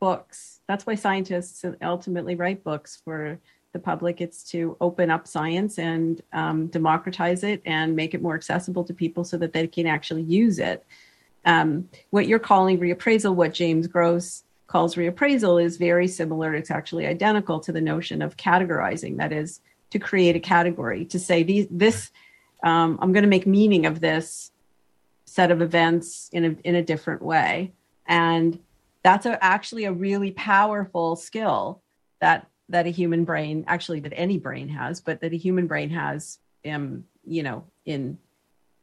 [SPEAKER 3] books. That's why scientists ultimately write books for the public. It's to open up science and um, democratize it and make it more accessible to people so that they can actually use it. Um, what you're calling reappraisal, what James Gross calls reappraisal, is very similar. It's actually identical to the notion of categorizing. That is, to create a category to say these this um, I'm going to make meaning of this set of events in a in a different way, and that's a, actually a really powerful skill that that a human brain actually that any brain has, but that a human brain has, um, you know, in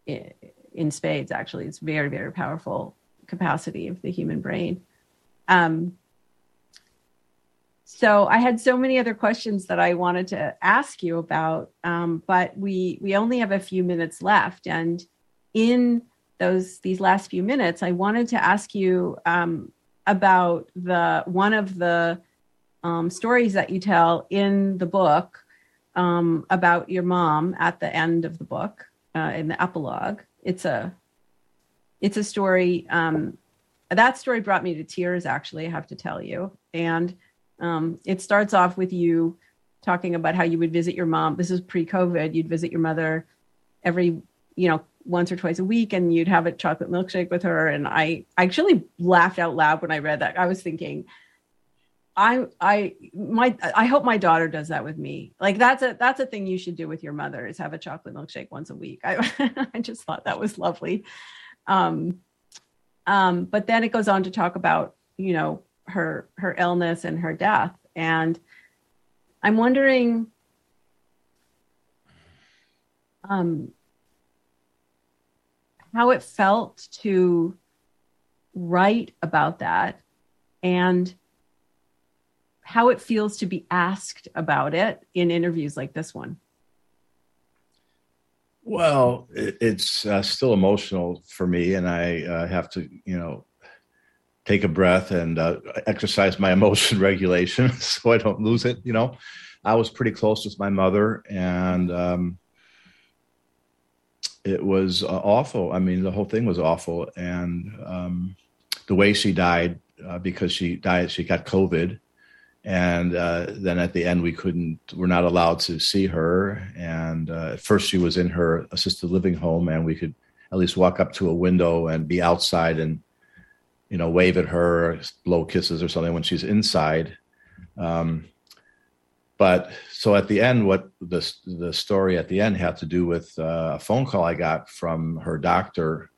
[SPEAKER 3] in, in spades. Actually, it's very very powerful capacity of the human brain. Um, so I had so many other questions that I wanted to ask you about, um, but we we only have a few minutes left, and in those these last few minutes, I wanted to ask you um, about the one of the um, stories that you tell in the book um, about your mom at the end of the book uh, in the epilogue. It's a it's a story. Um, that story brought me to tears. Actually, I have to tell you, and um, it starts off with you talking about how you would visit your mom. This is pre-COVID. You'd visit your mother every, you know, once or twice a week, and you'd have a chocolate milkshake with her. And I actually laughed out loud when I read that. I was thinking, I, I, my, I hope my daughter does that with me. Like that's a that's a thing you should do with your mother is have a chocolate milkshake once a week. I, I just thought that was lovely. Um, um, but then it goes on to talk about, you know, her her illness and her death and i'm wondering um, how it felt to write about that and how it feels to be asked about it in interviews like this one
[SPEAKER 2] well it's uh, still emotional for me and i uh, have to you know take a breath and uh, exercise my emotion regulation so I don't lose it. You know, I was pretty close with my mother, and um, it was uh, awful. I mean, the whole thing was awful, and um, the way she died uh, because she died, she got COVID. And uh, then at the end, we couldn't, we're not allowed to see her. And uh, at first, she was in her assisted living home, and we could at least walk up to a window and be outside and you know, wave at her, blow kisses or something when she's inside. Um, but so at the end, what the the story at the end had to do with uh, a phone call I got from her doctor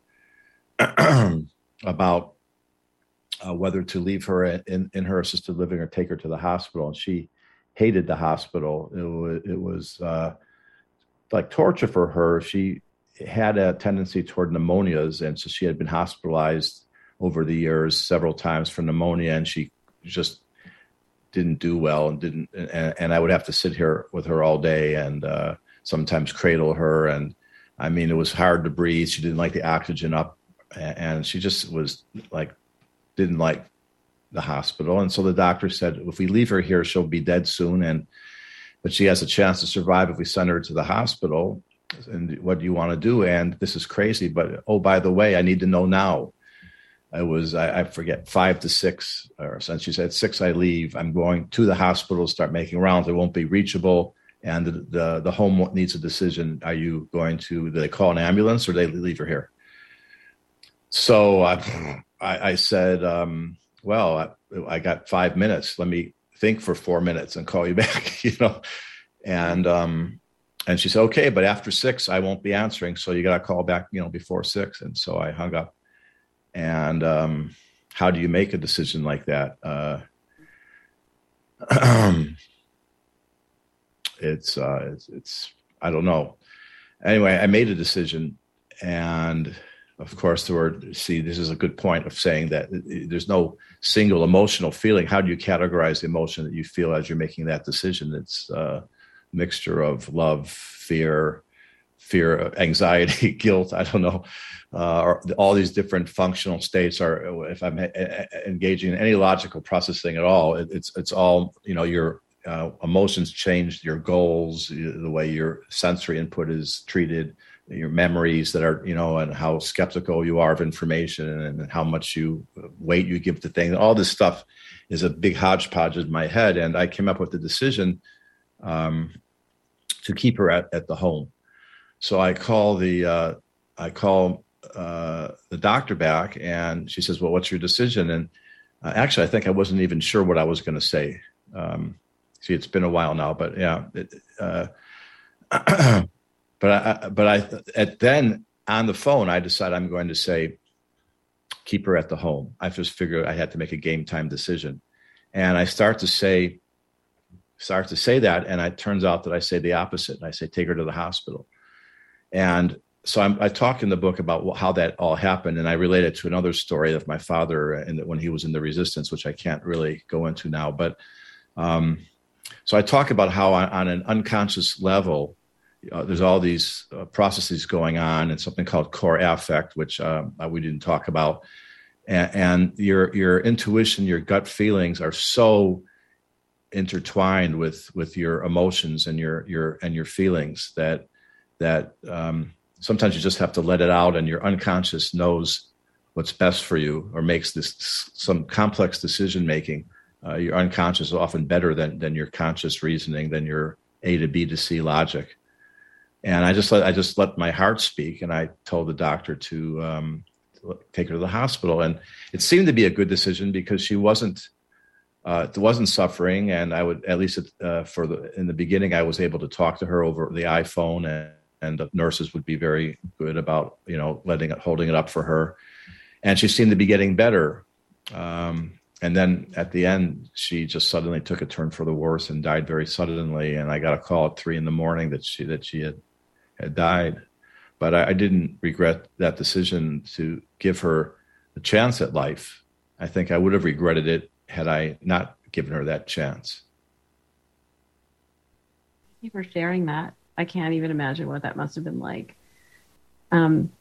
[SPEAKER 2] about uh, whether to leave her in, in her assisted living or take her to the hospital, and she hated the hospital. It was it was uh, like torture for her. She had a tendency toward pneumonias, and so she had been hospitalized over the years several times for pneumonia, and she just didn't do well and didn't. And, and I would have to sit here with her all day and uh, sometimes cradle her. And I mean, it was hard to breathe. She didn't like the oxygen up, and she just was like didn't like the hospital. And so the doctor said, if we leave her here, she'll be dead soon. And but she has a chance to survive if we send her to the hospital. And what do you want to do? And this is crazy, but oh, by the way, I need to know now. I was I, I, forget five to six, or since she said six, I leave. I'm going to the hospital, start making rounds. It won't be reachable, and the the, the home needs a decision. Are you going to? Do they call an ambulance or they leave her here? So I I, I said, um, well, I, I, got five minutes. Let me think for four minutes and call you back. You know, and um, and she said, okay, but after six, I won't be answering. So you got to call back, you know, before six. And so I hung up and um, how do you make a decision like that? Uh, it's, uh, it's, it's I don't know. Anyway, I made a decision, and of course, there were. See, this is a good point of saying that there's no single emotional feeling. How do you categorize the emotion that you feel as you're making that decision? It's a mixture of love, fear, fear, anxiety, guilt. I don't know uh, all these different functional states are if i'm engaging in any logical processing at all it, it's it's all you know your uh, emotions change your goals the way your sensory input is treated your memories that are you know and how skeptical you are of information and how much you weight you give to things all this stuff is a big hodgepodge in my head and i came up with the decision um, to keep her at, at the home so i call the uh, i call uh, the doctor back and she says, Well, what's your decision? And uh, actually, I think I wasn't even sure what I was going to say. Um, see, it's been a while now, but yeah. It, uh, but I, but I, at then on the phone, I decide I'm going to say, keep her at the home. I just figured I had to make a game time decision, and I start to say, start to say that, and it turns out that I say the opposite. And I say, take her to the hospital, and so I'm, i talk in the book about how that all happened, and I relate it to another story of my father and when he was in the resistance, which I can't really go into now. But um, so I talk about how on, on an unconscious level, uh, there's all these uh, processes going on, and something called core affect, which uh, we didn't talk about, and, and your your intuition, your gut feelings are so intertwined with with your emotions and your your and your feelings that that um, sometimes you just have to let it out and your unconscious knows what's best for you or makes this some complex decision making. Uh, your unconscious is often better than than your conscious reasoning than your a to b to c logic. And i just let i just let my heart speak and i told the doctor to um, take her to the hospital. And it seemed to be a good decision because she wasn't uh, wasn't suffering. And i would at least uh, for the in the beginning i was able to talk to her over the iphone and and the nurses would be very good about you know letting it holding it up for her. And she seemed to be getting better. Um, and then at the end she just suddenly took a turn for the worse and died very suddenly. And i got a call at three in the morning that she that she had had died. But I, I didn't regret that decision to give her a chance at life. I think i would have regretted it had i not given her that chance.
[SPEAKER 3] Thank you for sharing that. I can't even imagine what that must have been like. Um,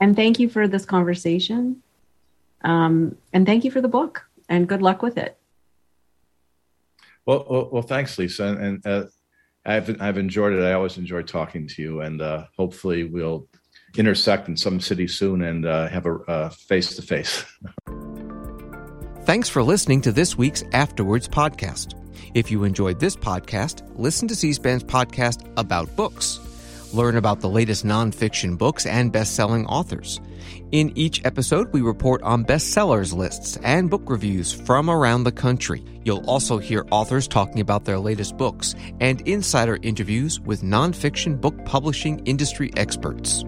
[SPEAKER 3] and thank you for this conversation. Um, and thank you for the book. And good luck with it.
[SPEAKER 2] Well, well, well thanks, Lisa. And uh, I've I've enjoyed it. I always enjoy talking to you, and uh, hopefully we'll intersect in some city soon and uh, have a face to face.
[SPEAKER 1] Thanks for listening to this week's Afterwords podcast. If you enjoyed this podcast, listen to C SPAN's podcast about books. Learn about the latest nonfiction books and best selling authors. In each episode, we report on bestsellers lists and book reviews from around the country. You'll also hear authors talking about their latest books and insider interviews with nonfiction book publishing industry experts.